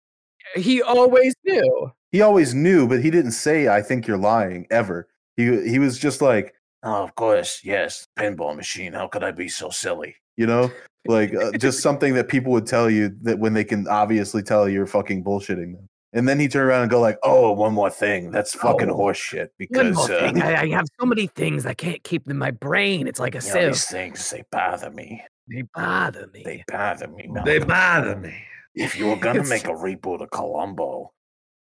D: He always knew.
E: He always knew, but he didn't say, "I think you're lying." Ever. He he was just like,
F: Oh, of course, yes. Pinball machine. How could I be so silly?
E: you know, like uh, just something that people would tell you that when they can obviously tell you're fucking bullshitting them. And then he turned around and go like,
F: Oh, one more thing. That's fucking
D: Oh.
F: horse shit.
D: One
F: Because uh.
D: I, I have so many things I can't keep in my brain. It's like a
F: know,
D: sieve.
F: these things they bother me.
D: They bother me.
F: They bother me.
C: They bother me.
F: If you were gonna make a reboot of Columbo,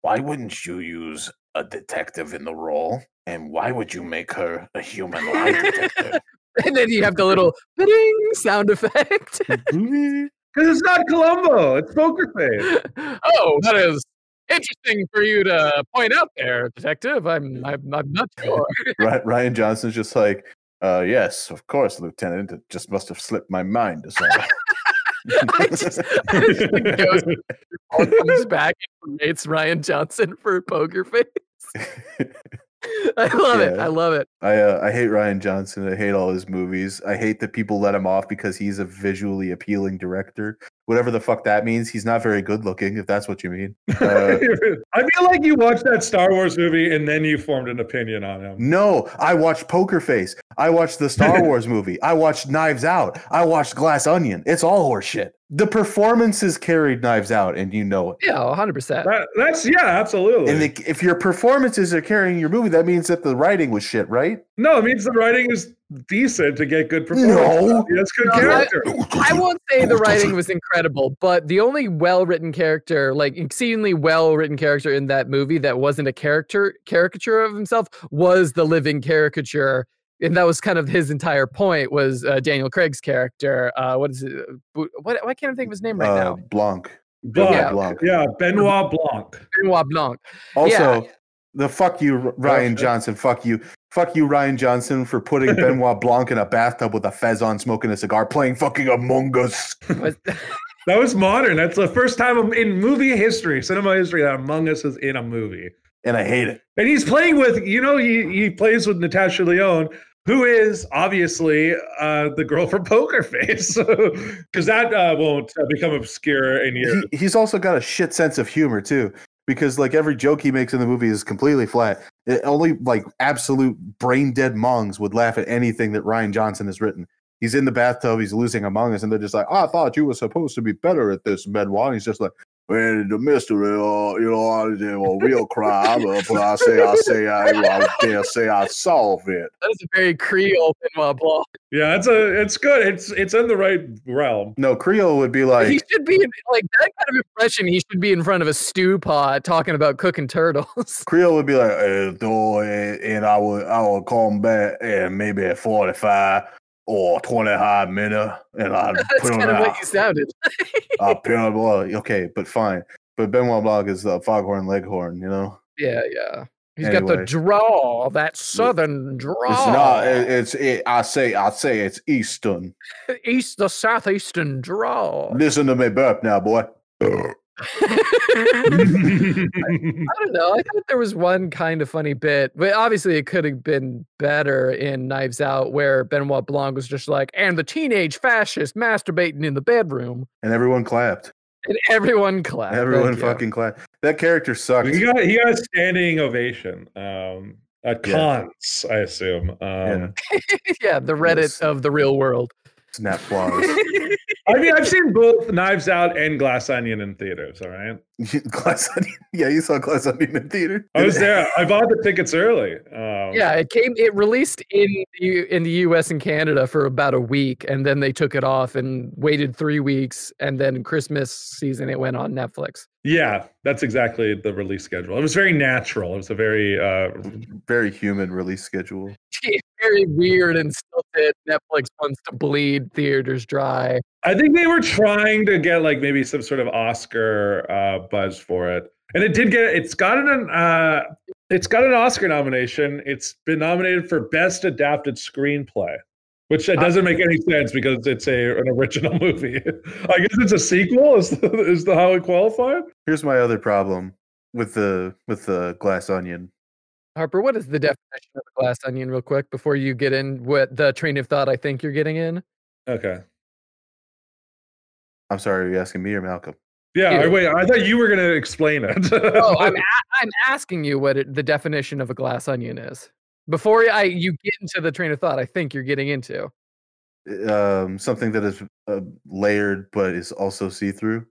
F: why wouldn't you use a detective in the role? And why would you make her a human lie detective?
D: and then you have the little ding sound effect.
C: Because it's not Columbo. It's Poker Face.
D: oh, that is interesting for you to point out there, detective. I'm I'm, I'm not sure.
E: Ry- Ryan Johnson's just like, uh, yes, of course, Lieutenant. It just must have slipped my mind or something.
D: I just, I just comes back and creates Ryan Johnson for Poker Face. I love it. I love it.
E: I uh, I hate Ryan Johnson. I hate all his movies. I hate that people let him off because he's a visually appealing director. Whatever the fuck that means, he's not very good looking. If that's what you mean. Uh,
C: I feel like you watched that Star Wars movie and then you formed an opinion on him.
E: no, I watched Poker Face. I watched the Star Wars movie. I watched Knives Out. I watched Glass Onion. It's all horseshit. The performances carried Knives Out, and you know it.
D: Yeah, 100%.
C: That, that's yeah, absolutely.
E: And the, if your performances are carrying your movie, that means that the writing was shit, right?
C: no, it means the writing is decent to get good performance.
E: No.
C: that's good
D: No, I-
C: character.
D: I won't say the writing was incredible, but the only well-written character, like exceedingly well-written character in that movie that wasn't a character caricature of himself was the living caricature. And that was kind of his entire point was uh, Daniel Craig's character. Uh, what is it? Bu- What, why can't I think of his name right
E: uh,
D: now?
E: Blanc.
C: Blanc.
D: Yeah.
E: Blanc.
C: Yeah, Benoit Blanc.
D: Benoit Blanc.
E: Also, the fuck you, Ryan
C: shit.
E: Johnson. Fuck you. Fuck you, Ryan Johnson, for putting Benoit Blanc in a bathtub with a fez on, smoking a cigar, playing fucking Among Us.
C: That was modern. That's the first time in movie history, cinema history, that Among Us is in a movie.
E: And I hate it.
C: And he's playing with, you know, he, he plays with Natasha Lyonne, who is obviously uh, the girl from Poker Face. Because that uh, won't uh, become obscure in years.
E: He, he's also got a shit sense of humor, too. Because like every joke he makes in the movie is completely flat. It, only like absolute brain dead mongs would laugh at anything that Ryan Johnson has written. He's in the bathtub, he's losing Among Us, and they're just like, I thought you were supposed to be better at this. And he's just like, well, the mystery, uh, you know, I did a real crime, but I say, I say, I, I dare say I solve it.
D: that is a very Creole Benoit Blanc.
C: Yeah, it's a it's good. It's it's in the right realm.
E: No, Creole would be like he
D: should be like that kind of impression. He should be in front of a stew pot talking about cooking turtles.
E: Creole would be like, uh, though, and, and I would, I would come back and maybe at 45 or 25 minutes, and I'd put on
D: kind of
E: that.
D: what you sounded.
E: Uh, blood. Okay, but fine. But Benoit Blanc is the foghorn leghorn, you know?
D: Yeah, yeah. He's got the
E: Anyway.
D: draw, that southern draw.
E: It's not, it, it's, it, I say, I say it's Eastern.
D: East, the southeastern draw.
E: Listen to me burp now, boy.
D: I don't know. I thought there was one kind of funny bit, but obviously it could have been better in Knives Out, where Benoit Blanc was just like, and the teenage fascist masturbating in the bedroom,
E: And everyone clapped.
D: and everyone clapped.
E: Everyone
D: Thank you.
E: fucking clapped. That character sucked.
C: he got he got a standing ovation um, at
E: Yeah.
C: cons, I assume. Um,
E: Yeah.
D: yeah, the Reddit
E: Yes.
D: of the real world.
E: Snap applause.
C: I mean, I've seen both Knives Out and Glass Onion in theaters. All right,
E: Glass Onion. Yeah, you saw Glass Onion in theater.
C: I was there. I bought the tickets early. Um,
D: Yeah, it came. It released in the, in the U.S. and Canada for about a week, and then they took it off and waited three weeks, and then Christmas season it went on Netflix.
C: yeah, that's exactly the release schedule. It was very natural. It was a very uh,
E: Very human release schedule.
D: Very weird and stilted. Netflix wants to bleed theaters dry.
C: I think they were trying to get like maybe some sort of Oscar uh, buzz for it, and it did get. It's gotten an. Uh, it's got an Oscar nomination. It's been nominated for Best Adapted Screenplay. which it doesn't make any sense because it's a an original movie. I guess it's a sequel. Is the, is the how it qualified?
E: Here's my other problem with the with the glass onion.
D: Harper, what is the definition of a glass onion, real quick, before you get in what the train of thought I think you're getting in?
C: Okay.
E: I'm sorry, are you asking me or Malcolm?
C: Yeah. I, wait. I thought you were gonna explain it.
D: Oh, I'm a- I'm asking you what it, the definition of a glass onion is. Before I you get into the train of thought, I think you're getting into.
E: Um, something that is uh, layered but is also see through,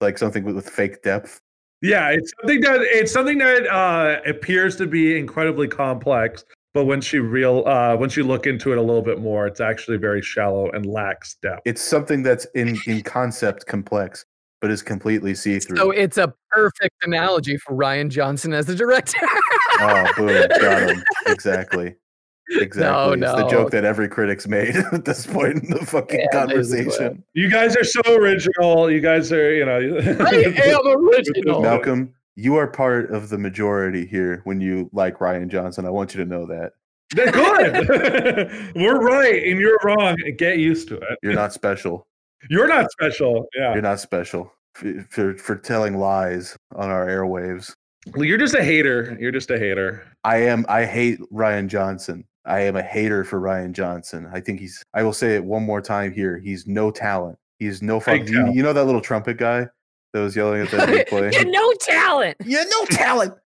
E: like something with, with fake depth.
C: Yeah, it's something that it's something that uh, appears to be incredibly complex, but when she real uh, when you look into it a little bit more, it's actually very shallow and lacks depth.
E: It's something that's in in concept complex, but is completely see through.
D: So it's a perfect analogy for Ryan Johnson as a director.
E: oh, boom, got him exactly. Exactly. It's the joke that every critic's made at this point in the fucking
D: Yeah,
E: conversation.
C: You guys are so original. You guys are, you know.
D: I am original.
E: Malcolm, you are part of the majority here when you like Ryan Johnson. I want you to know that.
C: They're good. We're right and you're wrong. Get used to it.
E: You're not special.
C: You're not special. Yeah.
E: You're not special f- for for telling lies on our airwaves.
C: You're just a hater. You're just a hater.
E: I am I hate Ryan Johnson. I am a hater for Ryan Johnson. I think he's I will say it one more time here. He's no talent. He's no. You, you know that little trumpet guy that was yelling at the replay?
D: You're no talent.
E: You're no talent.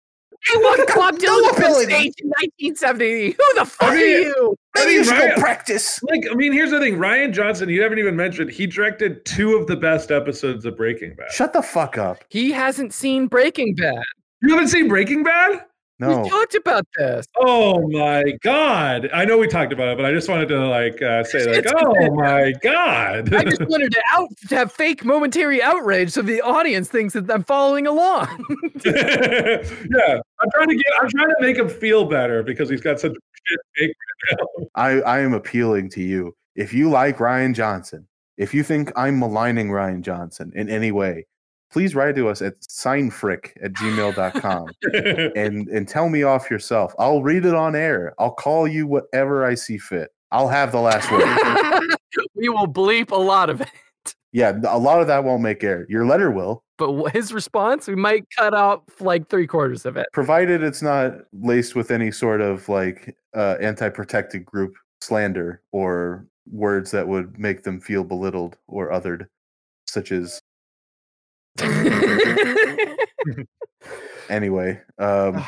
D: I won Club
E: No
D: Dylan
E: ability.
D: stage in 1970. Who the fuck are
C: mean-
D: you?
C: I
E: Maybe
C: mean,
E: you
C: Ryan-
E: go practice.
C: Like, I mean, here's the thing Ryan Johnson, you haven't even mentioned, he directed two of the best episodes of Breaking Bad.
E: Shut the fuck up.
D: He hasn't seen Breaking Bad.
C: You haven't seen Breaking Bad?
E: No.
D: We talked about this.
C: Oh my god! I know we talked about it, but I just wanted to like uh, say like,
D: It's-
C: oh my god!
D: I just wanted to out to have fake momentary outrage so the audience thinks that I'm following along.
C: yeah, I'm trying to get, I'm trying to make him feel better because he's got such shit take.
E: I, I am appealing to you. If you like Ryan Johnson, if you think I'm maligning Ryan Johnson in any way, please write to us at seinfrick at gmail.com and, and tell me off yourself. I'll read it on air. I'll call you whatever I see fit. I'll have the last word.
D: we will bleep a lot of it.
E: yeah, a lot of that won't make air. Your letter will,
D: But his response, we might cut out like three quarters of it.
E: provided it's not laced with any sort of like uh, anti-protected group slander or words that would make them feel belittled or othered, such as anyway. Um,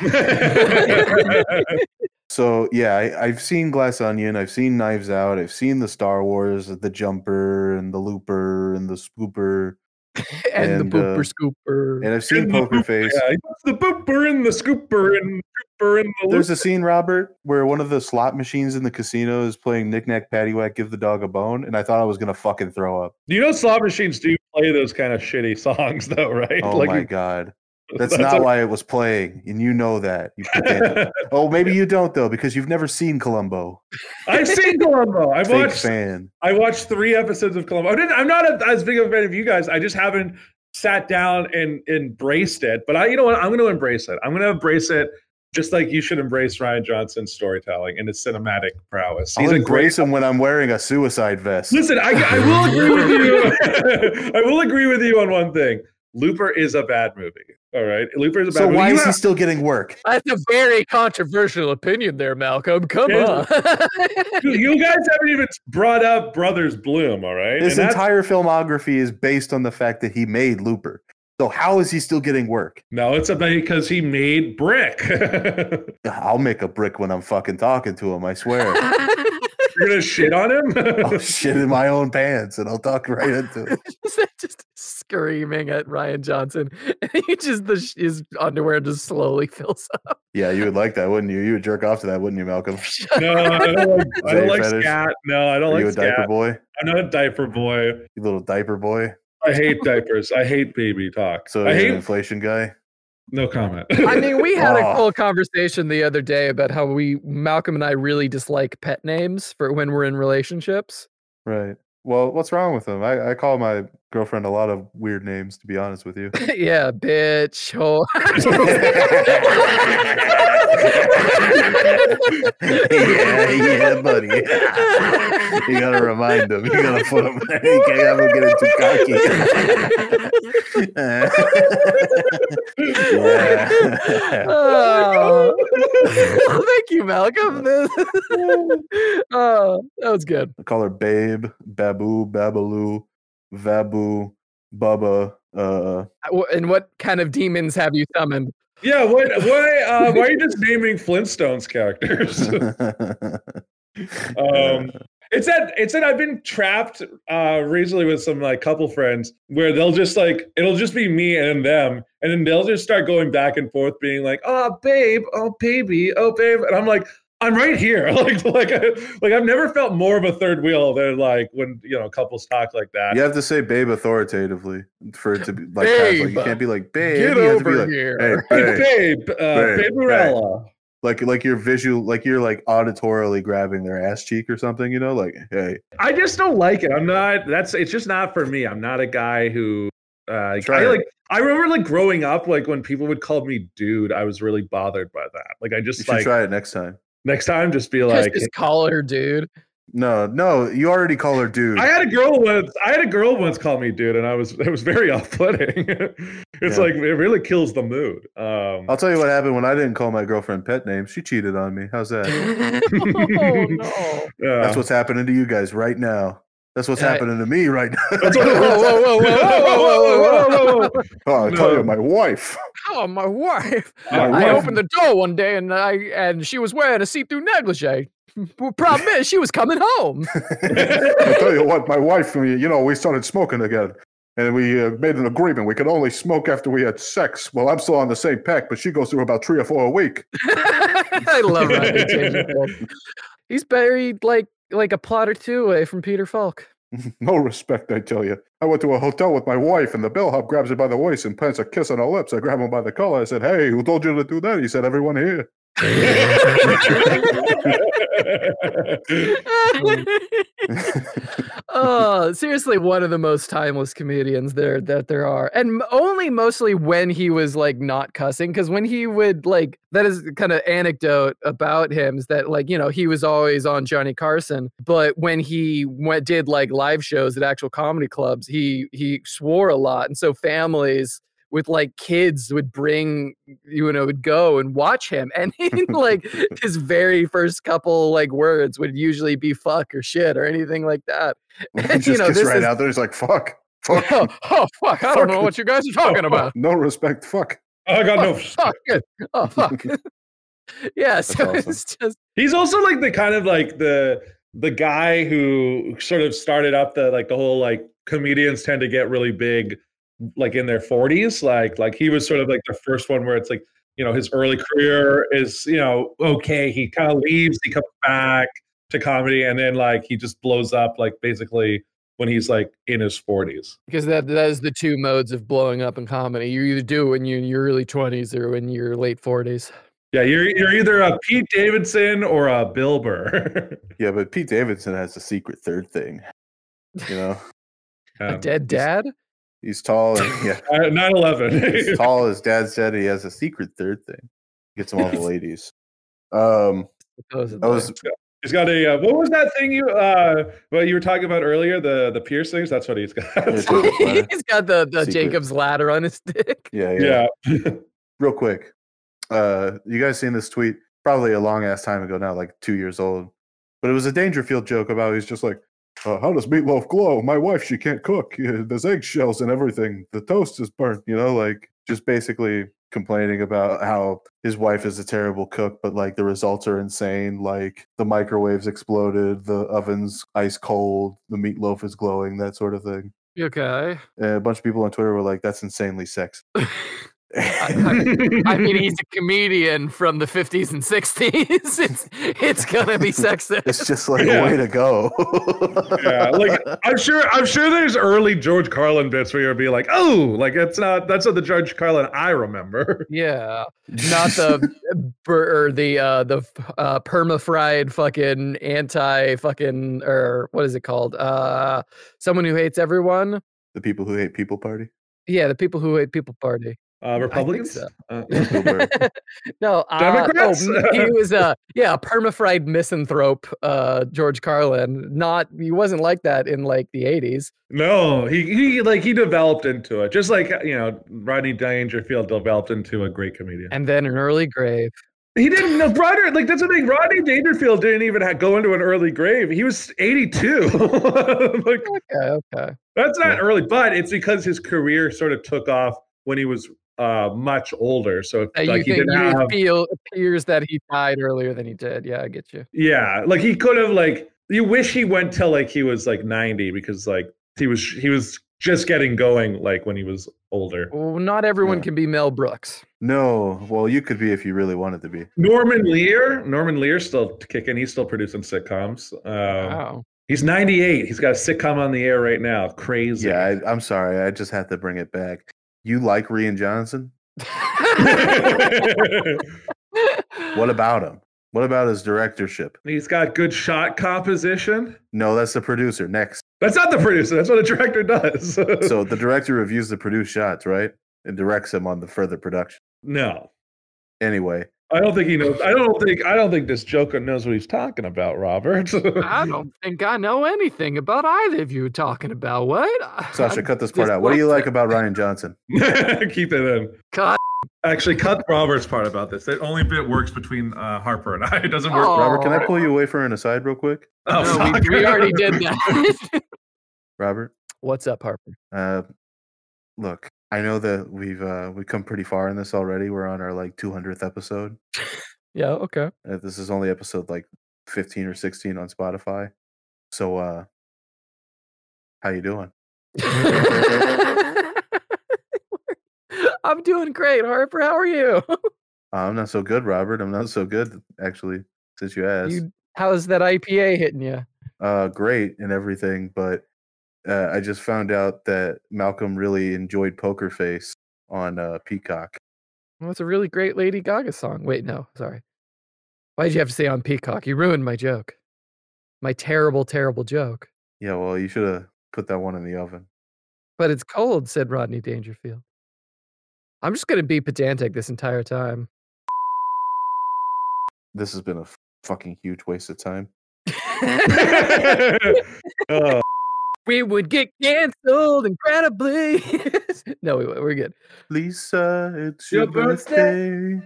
E: so yeah, I, I've seen Glass Onion, I've seen Knives Out, I've seen the Star Wars, the Jumper and the Looper and the Scooper,
D: and,
E: And,
D: the
E: uh,
D: scooper.
E: and I've seen
C: And
E: Poker Face.
C: Yeah, the booper and the scooper and scooper and the
E: There's a scene, Robert, where one of the slot machines in the casino is playing Knick Knack Paddywhack, Give the Dog a Bone, and I thought I was gonna fucking throw up.
C: You know, slot machines do play those kind of shitty songs, though, right?
E: Oh
C: Like,
E: my god, that's, not
C: a-
E: why it was playing, and you know that. You oh, maybe you don't though, because you've never seen Columbo.
C: I've seen Columbo. I've
E: Fake
C: watched.
E: fan.
C: I watched three episodes of Columbo. I didn't, I'm not a, as big of a fan of you guys. I just haven't sat down and embraced it. But I, you know what? I'm going to embrace it. I'm going to embrace it just like you should embrace Ryan Johnson's storytelling and his cinematic prowess.
E: I'll
C: He's a great.
E: embrace him when I'm wearing a suicide vest.
C: Listen, I, I will agree with you. I will agree with you on one thing. Looper is a bad movie. All right, Looper is a bad movie.
E: So
C: movie.
E: why
C: You
E: is he still getting work?
D: That's a very controversial opinion there, Malcolm. Come
C: Yeah.
D: on.
C: you guys haven't even brought up Brothers Bloom. All right,
E: This
C: And
E: entire filmography is based on the fact that he made Looper. So how is he still getting work?
C: no, it's about because he made Brick.
E: I'll make a brick when I'm fucking talking to him. I swear.
C: You're gonna shit on him?
E: I'll shit in my own pants and I'll talk right into it.
D: just, just screaming at Ryan Johnson. he just the his underwear just slowly fills up.
E: Yeah, you would like that, wouldn't you? You would jerk off to that, wouldn't you, Malcolm?
C: no, I don't like, I don't like scat. No, I don't
E: Are you a
C: like
E: diaper boy?
C: I'm not a diaper boy.
E: You little diaper boy.
C: I hate diapers. I hate baby talk.
E: So
C: I
E: you're an
C: hate
E: inflation guy.
C: no comment.
D: I mean, we had a
E: Oh.
D: whole conversation the other day about how we Malcolm and I really dislike pet names for when we're in relationships.
E: Right. Well, what's wrong with them? I, I call my girlfriend a lot of weird names, to be honest with you.
D: yeah, bitch. whore.
E: yeah, yeah, buddy. You gotta remind him. You gotta put him. You can't have him getting too cocky. yeah.
D: Oh. Thank you, Malcolm. oh, that was good.
E: I call her Babe, Babu, Babaloo, Vabu, Bubba. Uh,
D: And what kind of demons have you summoned?
C: Yeah, what why uh why are you just naming Flintstones characters? um it's that it's that I've been trapped uh recently with some like couple friends where they'll just like it'll just be me and them and then they'll just start going back and forth being like oh babe oh baby oh babe and I'm like I'm right here like like I, like I've never felt more of a third wheel than like when you know couples talk like that
E: you have to say Babe authoritatively for it to be like casual. You
D: Babe,
E: can't be like Babe.
D: Get
E: you have to be
D: over
E: like,
D: here.
E: Hey, babe.
C: babe uh
E: babe,
C: babe.
E: Like like you're visual, like you're like auditorily grabbing their ass cheek or something. You know, like hey,
C: I just don't like it. I'm not. That's. It's just not for me. I'm not a guy who. Uh,
E: Try
C: I like. I remember like growing up, like when people would call me dude, I was really bothered by that. Like I
E: you
C: just
E: should
C: like
E: try it next time.
C: Next time, just be like.
D: just call her, dude.
E: No, no, you already call her dude.
C: I had a girl once. I had a girl once call me dude, and I was it was very off-putting. it's
E: Yeah.
C: like it really kills the mood. Um,
E: I'll tell you what happened when I didn't call my girlfriend pet names. She cheated on me. How's that?
D: oh no.
C: yeah.
E: That's what's happening to you guys right now. That's what's happening to me right now.
D: Whoa, whoa, whoa, whoa, whoa, whoa, whoa, whoa, whoa.
E: oh, I
C: No.
E: tell you, my wife.
D: Oh, my wife.
C: My
D: I opened the door one day and I and she was wearing a see-through negligee. Problem is, she was coming home.
E: I tell you what, my wife, we, you know, we started smoking again. And we uh, made an agreement. We could only smoke after we had sex. Well, I'm still on the same pack, but she goes through about three or four a week.
D: I love Rodney Dangerfield. He's buried like like a plot or two away from Peter Falk.
E: No respect, I tell you. I went to a hotel with my wife, and the bellhop grabs her by the waist and plants a kiss on her lips. I grab him by the collar. I said, Hey, who told you to do that? He said, Everyone here.
D: oh, seriously, one of the most timeless comedians there that there are, and only mostly when he was like not cussing. Because when he would like, that is kind of anecdote about him is that like you know he was always on Johnny Carson, but when he went did like live shows at actual comedy clubs, he he swore a lot, and so families with like kids would bring you know would go and watch him and he, like his very first couple like words would usually be fuck or shit or anything like that
E: He
D: And,
E: just
D: you know,
E: gets
D: this
E: right
D: is-
E: out there. He's like, Fuck. Fuck.
D: oh, oh fuck i don't know what you guys are oh, talking oh, about
E: no respect. Fuck.
C: I got no.
D: oh, fuck good. oh fuck yeah so
E: awesome.
D: it's just
C: He's also like the kind of like the the guy who sort of started up the like the whole like comedians tend to get really big like in their 40s like like he was sort of like the first one where it's like you know his early career is you know okay he kind of leaves he comes back to comedy and then like he just blows up like basically when he's like in his 40s
D: because that that is the two modes of blowing up in comedy. You either do it when you're in your early 20s or in your late 40s
C: yeah you're you're either a Pete Davidson or a Bill Burr.
E: Yeah, but Pete Davidson has a secret third thing. You know,
D: a
C: Um,
D: dead dad
E: he's tall and yeah,
C: uh, 9/11
E: he's tall as dad said. He has a secret third thing. Gets him all the ladies. Um,
D: supposedly.
E: I was
C: He's got a uh, what was that thing you uh what you were talking about earlier the the piercings that's what he's got
E: Yeah, Jacob's ladder.
D: he's got the, the
E: Secret.
D: jacob's ladder on his dick
E: yeah, yeah.
C: yeah
E: Real quick, uh, you guys seen this tweet? Probably a long ass time ago now, like two years old. But it was a Dangerfield joke about he's just like, uh, "How does meatloaf glow? My wife, she can't cook. There's eggshells and everything. The toast is burnt." You know, like just basically complaining about how his wife is a terrible cook, but like the results are insane. Like the microwaves exploded, the oven's ice cold, the meatloaf is glowing, that sort of thing.
D: okay
E: And a bunch of people on Twitter were like, "That's insanely sexy."
D: I mean, he's a comedian from the 50s and 60s. It's it's gonna be sexist.
E: it's just like
C: Yeah.
E: way to go.
C: yeah like I'm sure I'm sure there's early George Carlin bits where you'll be like oh like it's not that's not the George Carlin I remember
D: yeah, not the bur- or the uh, the uh, perma fried fucking anti fucking or what is it called? Uh, someone who hates everyone.
E: the people who hate people party.
D: Yeah, the people who hate people party.
C: Uh, Republicans.
D: so.
C: Uh,
D: no, uh,
C: Democrats?
D: Oh, he was a yeah, a permafried misanthrope, uh George Carlin. Not he wasn't like that in like the 80s.
C: no, he he like he developed into it, just like you know Rodney Dangerfield developed into a great comedian.
D: And then an early grave.
C: He didn't know Rodney, like that's the thing. Rodney Dangerfield didn't even ha go into an early grave. He was 82. like
D: Okay, okay.
C: that's not
E: Yeah.
C: early, but it's because his career sort of took off when he was uh much older. So
D: Uh,
C: like he
D: think
C: didn't have
D: feel appears that he died earlier than he did. Yeah, I get you.
C: Yeah, like he could have like you wish he went till like he was like 90 because like he was he was just getting going like when he was older.
D: Well, not everyone
E: Yeah.
D: can be Mel Brooks.
E: No, well, you could be if you really wanted to be.
C: Norman Lear, Norman Lear's still kicking. He's still producing sitcoms. Um,
D: Wow.
C: He's 98. He's got a sitcom on the air right now. Crazy.
E: Yeah, I, I'm sorry. I just have to bring it back. You like Rian Johnson? What about him? What about his directorship?
C: He's got good shot composition.
E: No, that's the producer. Next.
C: That's not the producer. That's what a director does.
E: So the director reviews the produced shots, right? And directs them on the further production.
C: no,
E: Anyway,
C: I don't think he knows. I don't think. I don't think this Joker knows what he's talking about, Robert.
D: I don't think I know anything about either of you talking about. What?
E: Sacha,
D: I
E: cut this part out. What do you like about Ryan Johnson?
C: Keep it in.
D: Cut.
C: Actually, cut Robert's part about this. That only bit works between uh, Harper and I. It doesn't work.
D: Oh.
E: Robert, can I pull you away for an aside real quick?
C: Oh,
D: No, we, we already did that.
E: Robert,
D: What's up, Harper?
E: uh, look, I know that we've uh, we've come pretty far in this already. We're on our like 200th episode.
D: Yeah, okay.
E: Uh, this is only episode like 15 or 16 on Spotify. So, uh, how you doing?
D: I'm doing great, Harper. How are you?
E: I'm not so good, Robert. I'm not so good, actually, since you asked.
D: you how's that IPA hitting you?
E: Uh, great and everything, but uh, I just found out that Malcolm really enjoyed Poker Face on uh, Peacock.
D: Well, it's a really great Lady Gaga song. Wait, no, sorry. Why'd you have to say on Peacock? You ruined my joke. My terrible, terrible joke.
E: Yeah, well, you should have put that one in the oven.
D: But it's cold, said Rodney Dangerfield. I'm just going to be pedantic this entire time.
E: This has been a f- fucking huge waste of time.
C: oh,
D: we would get canceled incredibly. no, we, won't. we're good.
E: Lisa, it's
C: Your
E: your, birthday.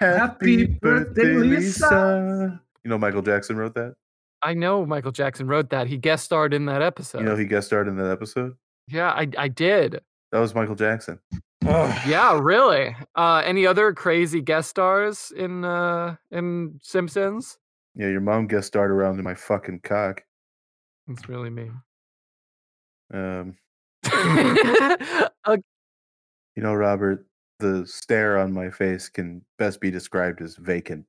E: Happy, birthday, Lisa. You know Michael Jackson wrote that?
D: I know Michael Jackson wrote that. He guest starred in that episode.
E: You know he guest starred in that episode?
D: yeah, I, I did.
E: That was Michael Jackson.
C: oh.
D: Yeah, really. Uh, any other crazy guest stars in uh, in Simpsons?
E: Yeah, your mom guest starred around in my fucking cock.
D: That's really mean.
E: Um,
D: Okay,
E: you know, Robert, the stare on my face can best be described as vacant.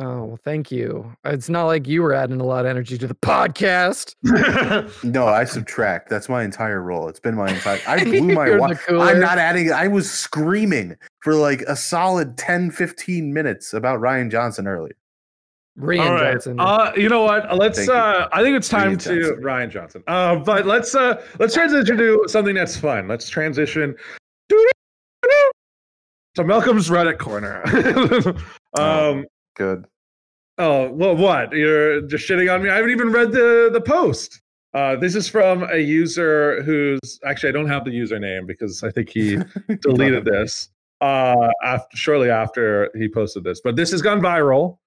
D: Oh, well, thank you. It's not like you were adding a lot of energy to the podcast.
E: No, I subtract. That's my entire role. It's been my entire. I blew my. Wa- I'm not adding. I was screaming for like a solid 10, 15 minutes about Ryan Johnson earlier.
C: Right.
D: Johnson.
C: Uh, you know what? Let's.
E: Thank you.
C: Uh, I think it's time
E: Ryan
C: to
E: Johnson.
C: Ryan Johnson. Uh, but let's. Uh, let's transition to something that's fun. Let's transition to Malcolm's Reddit corner. um.
E: Good.
C: Oh, well, what? You're just shitting on me? I haven't even read the the post. Uh, this is from a user who's actually I don't have the username because I think he deleted this uh, after, shortly after he posted this. But this has gone viral,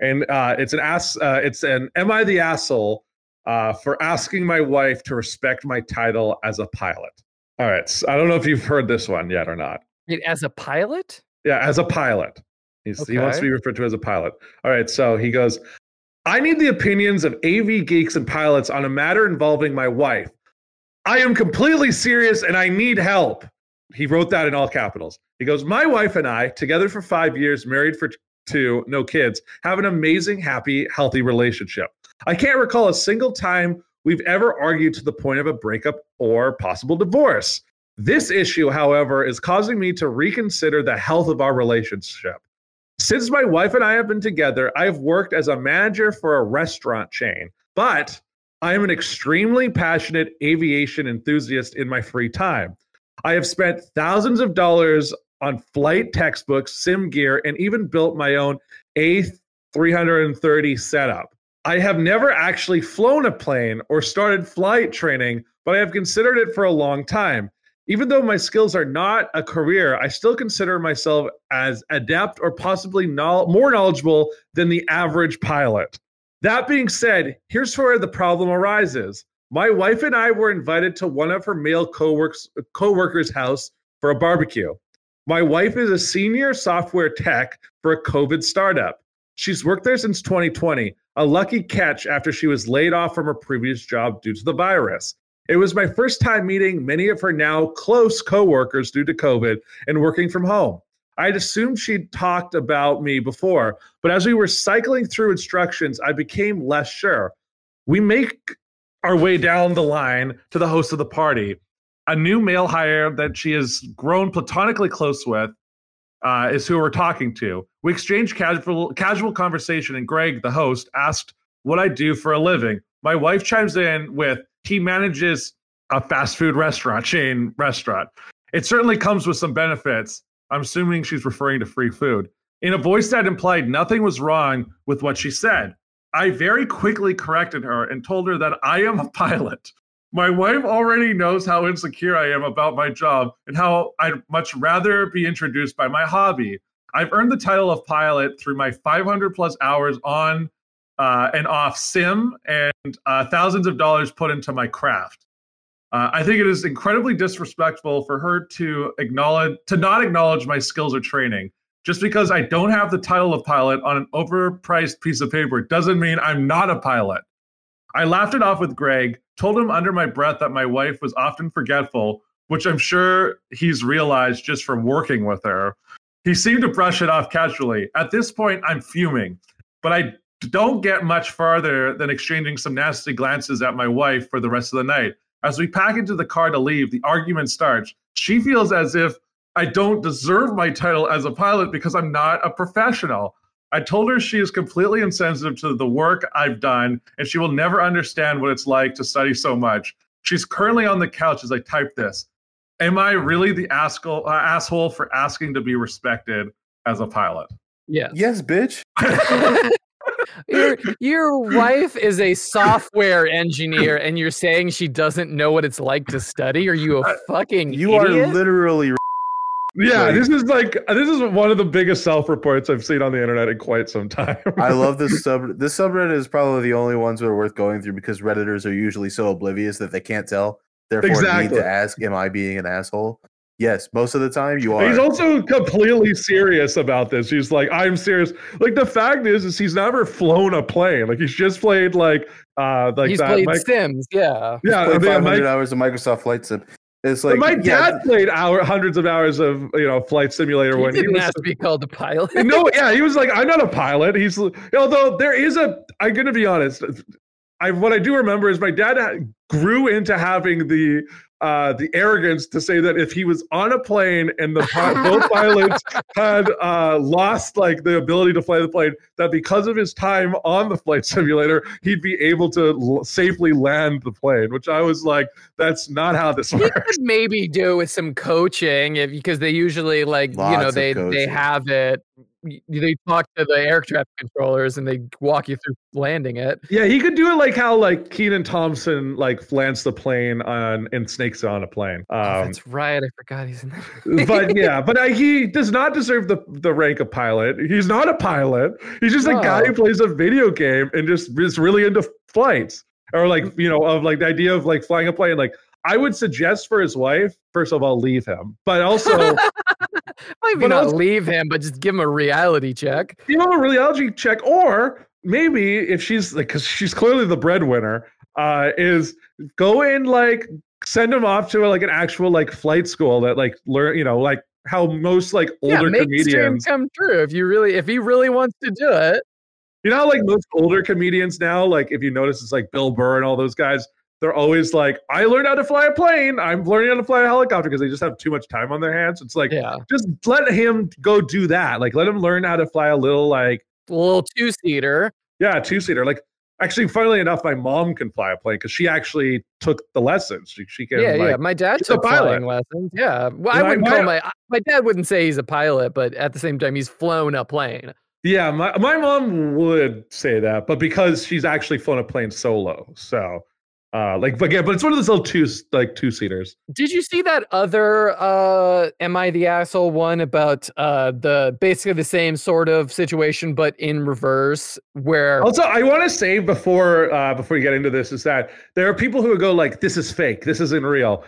C: and uh, it's an ass. Uh, it's an "Am I the asshole?" Uh, for asking my wife to respect my title as a pilot. All right, so I don't know if you've heard this one yet or not.
D: Wait, As a pilot?
C: Yeah, as a pilot. He's, He wants to be referred to as a pilot. All right, so he goes, I need the opinions of AV geeks and pilots on a matter involving my wife. I am completely serious and I need help. He wrote that in all capitals. He goes, My wife and I, together for five years, married for two, no kids, have an amazing, happy, healthy relationship. I can't recall a single time we've ever argued to the point of a breakup or possible divorce. This issue, however, is causing me to reconsider the health of our relationship. Since my wife and I have been together, I have worked as a manager for a restaurant chain, but I am an extremely passionate aviation enthusiast in my free time. I have spent thousands of dollars on flight textbooks, sim gear, and even built my own A330 setup. I have never actually flown a plane or started flight training, but I have considered it for a long time. Even though my skills are not a career, I still consider myself as adept or possibly knowl- more knowledgeable than the average pilot. That being said, here's where the problem arises. My wife and I were invited to one of her male co-works, co-workers' house for a barbecue. My wife is a senior software tech for a COVID startup. She's worked there since 2020, a lucky catch after she was laid off from her previous job due to the virus. It was my first time meeting many of her now close coworkers due to COVID and working from home. I'd assumed she'd talked about me before, but as we were cycling through instructions, I became less sure. We make our way down the line to the host of the party, a new male hire that she has grown platonically close with. Uh, is who we're talking to. We exchanged casual casual conversation, and Greg, the host, asked what I do for a living. My wife chimes in with, "He manages a fast food restaurant chain restaurant. It certainly comes with some benefits. I'm assuming she's referring to free food. In a voice that implied nothing was wrong with what she said. I very quickly corrected her and told her that I am a pilot. My wife already knows how insecure I am about my job and how I'd much rather be introduced by my hobby. I've earned the title of pilot through my 500 plus hours on uh, and off sim and uh, thousands of dollars put into my craft. Uh, I think it is incredibly disrespectful for her to acknowledge to not acknowledge my skills or training. Just because I don't have the title of pilot on an overpriced piece of paper doesn't mean I'm not a pilot. I laughed it off with Greg, told him under my breath that my wife was often forgetful, which I'm sure he's realized just from working with her. He seemed to brush it off casually. At this point, I'm fuming, but I don't get much farther than exchanging some nasty glances at my wife for the rest of the night. As we pack into the car to leave, the argument starts. She feels as if I don't deserve my title as a pilot because I'm not a professional. I told her she is completely insensitive to the work I've done and she will never understand what it's like to study so much. She's currently on the couch as I type this. Am I really the asshole, uh, asshole for asking to be respected as a pilot?
D: Yes.
E: Yes, bitch.
D: your your wife is a software engineer and you're saying she doesn't know what it's like to study are you a fucking
E: You
D: idiot?
E: are literally
C: Yeah,
E: Like-
C: this is like this is one of the biggest self-reports I've seen on the internet in quite some time.
E: I love this sub. This subreddit is probably the only ones that are worth going through because redditors are usually so oblivious that they can't tell. Therefore, need to ask, "Am I being an asshole?" Yes, most of the time you are.
C: He's also completely serious about this. He's like, I'm serious. Like the fact is, is he's never flown a plane. Like he's just played like uh like
D: He's
C: that.
D: played
C: Mike-
D: Sims, yeah.
C: yeah, I
E: Played 500
C: Mike-
E: hours of Microsoft Flight Sim. It's
C: but
E: like
C: my
E: yeah,
C: dad played hour hundreds of hours of you know flight simulator
D: He
C: when he
D: didn't
C: was
D: ask to be called a pilot.
C: no, yeah, he was like, I'm not a pilot. He's although there is a. I'm gonna be honest. I what I do remember is my dad grew into having the uh the arrogance to say that if he was on a plane and the both pilots had uh lost like the ability to fly the plane that because of his time on the flight simulator he'd be able to l- safely land the plane which i was like that's not how this
D: He
C: works.
D: could maybe do with some coaching if, because they usually like you know
E: Lots of
D: they they have it y- they talk to the air traffic controllers and they walk you through landing it
C: Yeah, he could do it like how like Kenan Thompson like lands the plane on and snakes on a plane.
D: oh,
C: Um,
D: that's right i forgot he's in that
C: but yeah, but uh, he does not deserve the the rank of pilot. He's not a pilot. He's just a guy who plays a video game and just is really into flights or like you know of like the idea of like flying a plane. Like I would suggest for his wife, first of all, leave him, but also.
D: maybe
C: But
D: not
C: also-
D: leave him but just give him a reality check
C: you know, a reality check, or maybe if she's like, because she's clearly the breadwinner, uh, is go and like send him off to like an actual like flight school that like learn, you know, like how most like
D: yeah
C: older
D: make
C: comedians,
D: come true if you really if he really wants to do it
C: you know, like most older comedians now, like if you notice, it's like Bill Burr and all those guys. They're always like, I learned how to fly a plane. I'm learning how to fly a helicopter because they just have too much time on their hands. It's like,
D: yeah
C: just let him go do that. Like, let him learn how to fly a little, like,
D: a little two-seater
C: Yeah, two seater. Like Actually, funnily enough, my mom can fly a plane because she actually took the lessons. She, she can
D: yeah,
C: like,
D: yeah. My dad took flying lessons. Yeah. Well, I wouldn't call my my dad wouldn't say he's a pilot, but at the same time, he's flown a plane.
C: Yeah, my, my mom would say that, but because she's actually flown a plane solo. So uh like but yeah, but it's one of those little two like two seaters.
D: Did you see that other uh am I the asshole one about uh the basically the same sort of situation but in reverse where
C: Also, I want to say before uh before you get into this is that there are people who go like this is fake, this isn't real.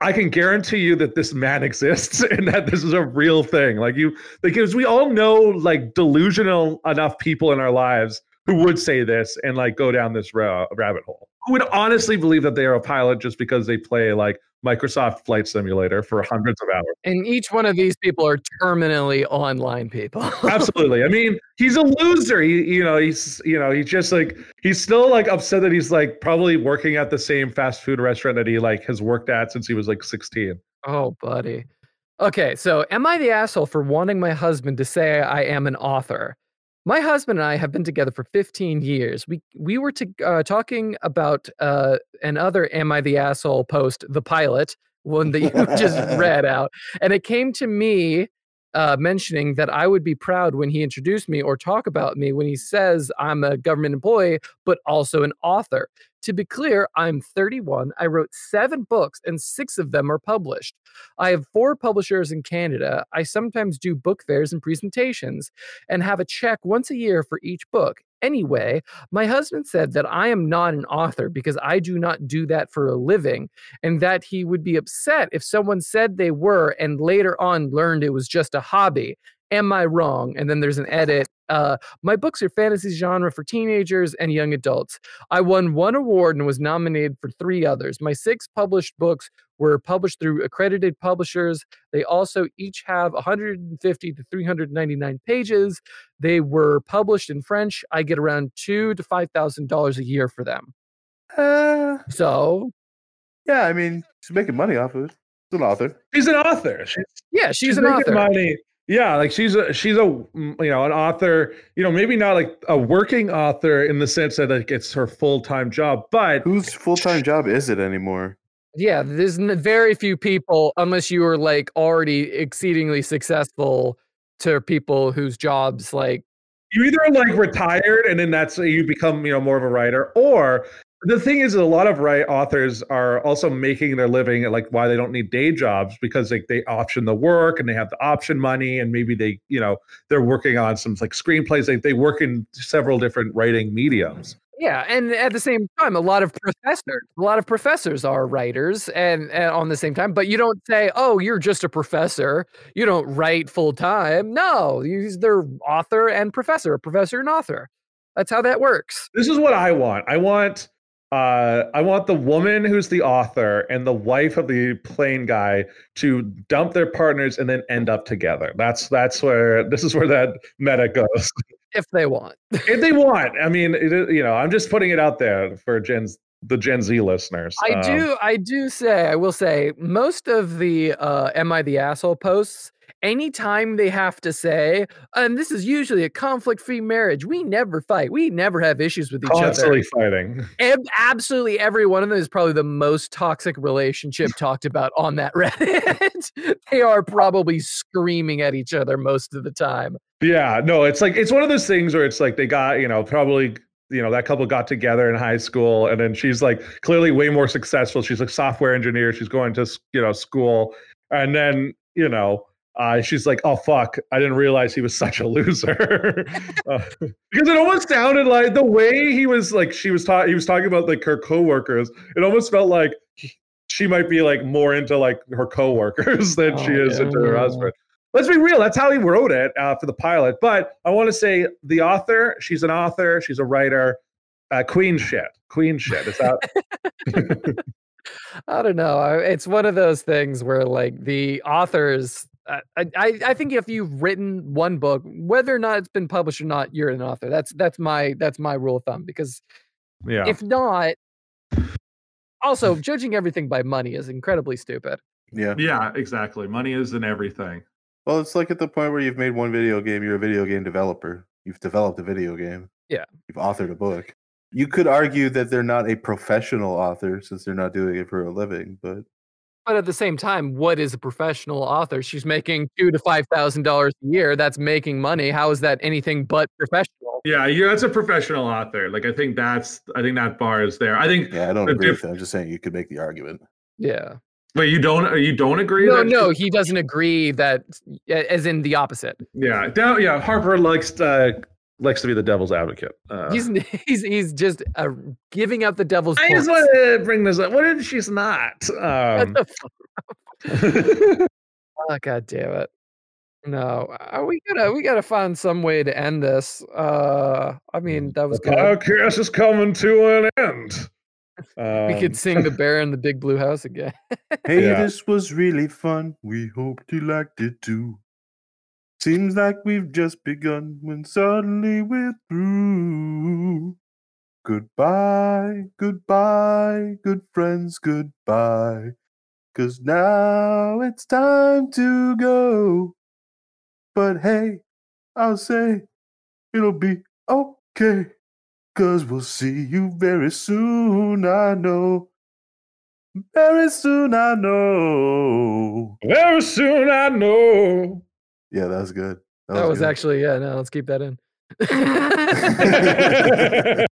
C: I can guarantee you that this man exists and that this is a real thing. Like you because we all know like delusional enough people in our lives who would say this and like go down this ra- rabbit hole. Who would honestly believe that they are a pilot just because they play like Microsoft Flight Simulator for hundreds of hours.
D: and each one of these people are terminally online people.
C: Absolutely. I mean, he's a loser. He, you know, he's, you know, he's just like, he's still like upset that he's like probably working at the same fast food restaurant that he like has worked at since he was like 16.
D: Oh, buddy. Okay, so am I the asshole for wanting my husband to say I am an author? My husband and I have been together for 15 years. We we were to, uh, talking about uh, another "Am I the Asshole?" post, the pilot one that you just read out, and it came to me uh, mentioning that I would be proud when he introduced me or talk about me when he says I'm a government employee, but also an author. To be clear, I'm 31. I wrote seven books, and six of them are published. I have four publishers in Canada. I sometimes do book fairs and presentations and have a check once a year for each book. Anyway, my husband said that I am not an author because I do not do that for a living, and that he would be upset if someone said they were and later on learned it was just a hobby. Am I wrong? And then there's an edit. Uh, my books are fantasy genre for teenagers and young adults. I won one award and was nominated for three others. My six published books were published through accredited publishers. They also each have 150 to 399 pages. They were published in French. I get around two to five thousand dollars a year for them.
E: Uh,
D: So
E: yeah, I mean, she's making money off of it. She's an author.
C: She's an author. She's,
D: yeah, she's, an
C: making
D: author.
C: Money. Yeah, like she's a she's a you know an author. You know, maybe not like a working author in the sense that like it's her full time job, but
E: Whose full time job is it anymore?
D: Yeah, there's very few people, unless you are like already exceedingly successful, to people whose jobs like
C: you either like retired and then that's you become you know more of a writer or the thing is a lot of right authors are also making their living like why they don't need day jobs because like they option the work and they have the option money and maybe they you know they're working on some like screenplays they, they work in several different writing mediums
D: Yeah, and at the same time, a lot of professors, a lot of professors are writers, and, and on the same time, but you don't say, "Oh, you're just a professor. You don't write full time." No, you, they're author and professor, a professor and author. That's how that works.
C: this is what i want i want uh i want the woman who's the author and the wife of the plane guy to dump their partners and then end up together that's that's where this is where that meta goes
D: If they want.
C: if they want. I mean, it, you know, I'm just putting it out there for Gen the Gen Z listeners.
D: I
C: Um,
D: do. I do say. I will say most of the uh, "Am I the asshole?" posts. Anytime they have to say, and this is usually a conflict-free marriage. We never fight. We never have issues with each other.
C: constantly fighting.
D: Ab- absolutely every one of them is probably the most toxic relationship talked about on that Reddit. they are probably screaming at each other most of the time.
C: Yeah, no, it's like it's one of those things where it's like they got, you know, probably you know that couple got together in high school and then she's like clearly way more successful she's a software engineer she's going to you know school and then you know uh, she's like oh fuck i didn't realize he was such a loser Uh, because it almost sounded like the way he was like she was talking he was talking about like her coworkers it almost felt like he- she might be like more into like her coworkers than she
D: Oh,
C: is into her husband let's be real that's how he wrote it uh, for the pilot but i want to say the author she's an author she's a writer uh, queen shit queen shit is that
D: I don't know. It's one of those things where like the authors. I, I I think if you've written one book, whether or not it's been published or not, you're an author. That's that's my that's my rule of thumb. Because
C: yeah
D: if not, also judging everything by money is incredibly stupid.
E: Yeah.
C: yeah exactly money is in everything
E: Well, it's like at the point where you've made one video game, you're a video game developer. You've developed a video game.
D: Yeah.
E: You've authored a book. You could argue that they're not a professional author since they're not doing it for a living, but
D: But at the same time, what is a professional author? She's making two to five thousand dollars a year. That's making money. How is that anything but professional?
C: Yeah, you that's a professional author. Like I think that's I think that bar is there. I think
E: yeah, I don't agree
C: diff-
E: with that. I'm just saying you could make the argument.
D: Yeah.
C: But you don't uh, you don't agree
D: No,
C: that
D: no, he doesn't agree that, as in the opposite.
C: Yeah, down, yeah, Harper likes to likes to be the devil's advocate. Uh,
D: He's he's he's just uh, giving up the devil's.
C: I just want to bring this up. What if she's not?
D: What
C: Um,
D: the fuck? Oh, God damn it! No, uh, we gotta we gotta find some way to end this. Uh, I mean, that was
C: the
D: good.
C: podcast is coming to an end.
D: we could
C: Um,
D: sing "The Bear in the Big Blue House" again.
E: Hey,
C: Yeah.
E: this was really fun. We hoped you liked it too. Seems like we've just begun when suddenly we're through. Goodbye, goodbye, good friends, goodbye. Cause now it's time to go. But hey, I'll say it'll be okay. Cause we'll see you very soon, I know. Very soon, I know.
C: very soon I know.
E: Yeah, that was good.
D: That was
E: good.
D: actually yeah. No, let's keep that in.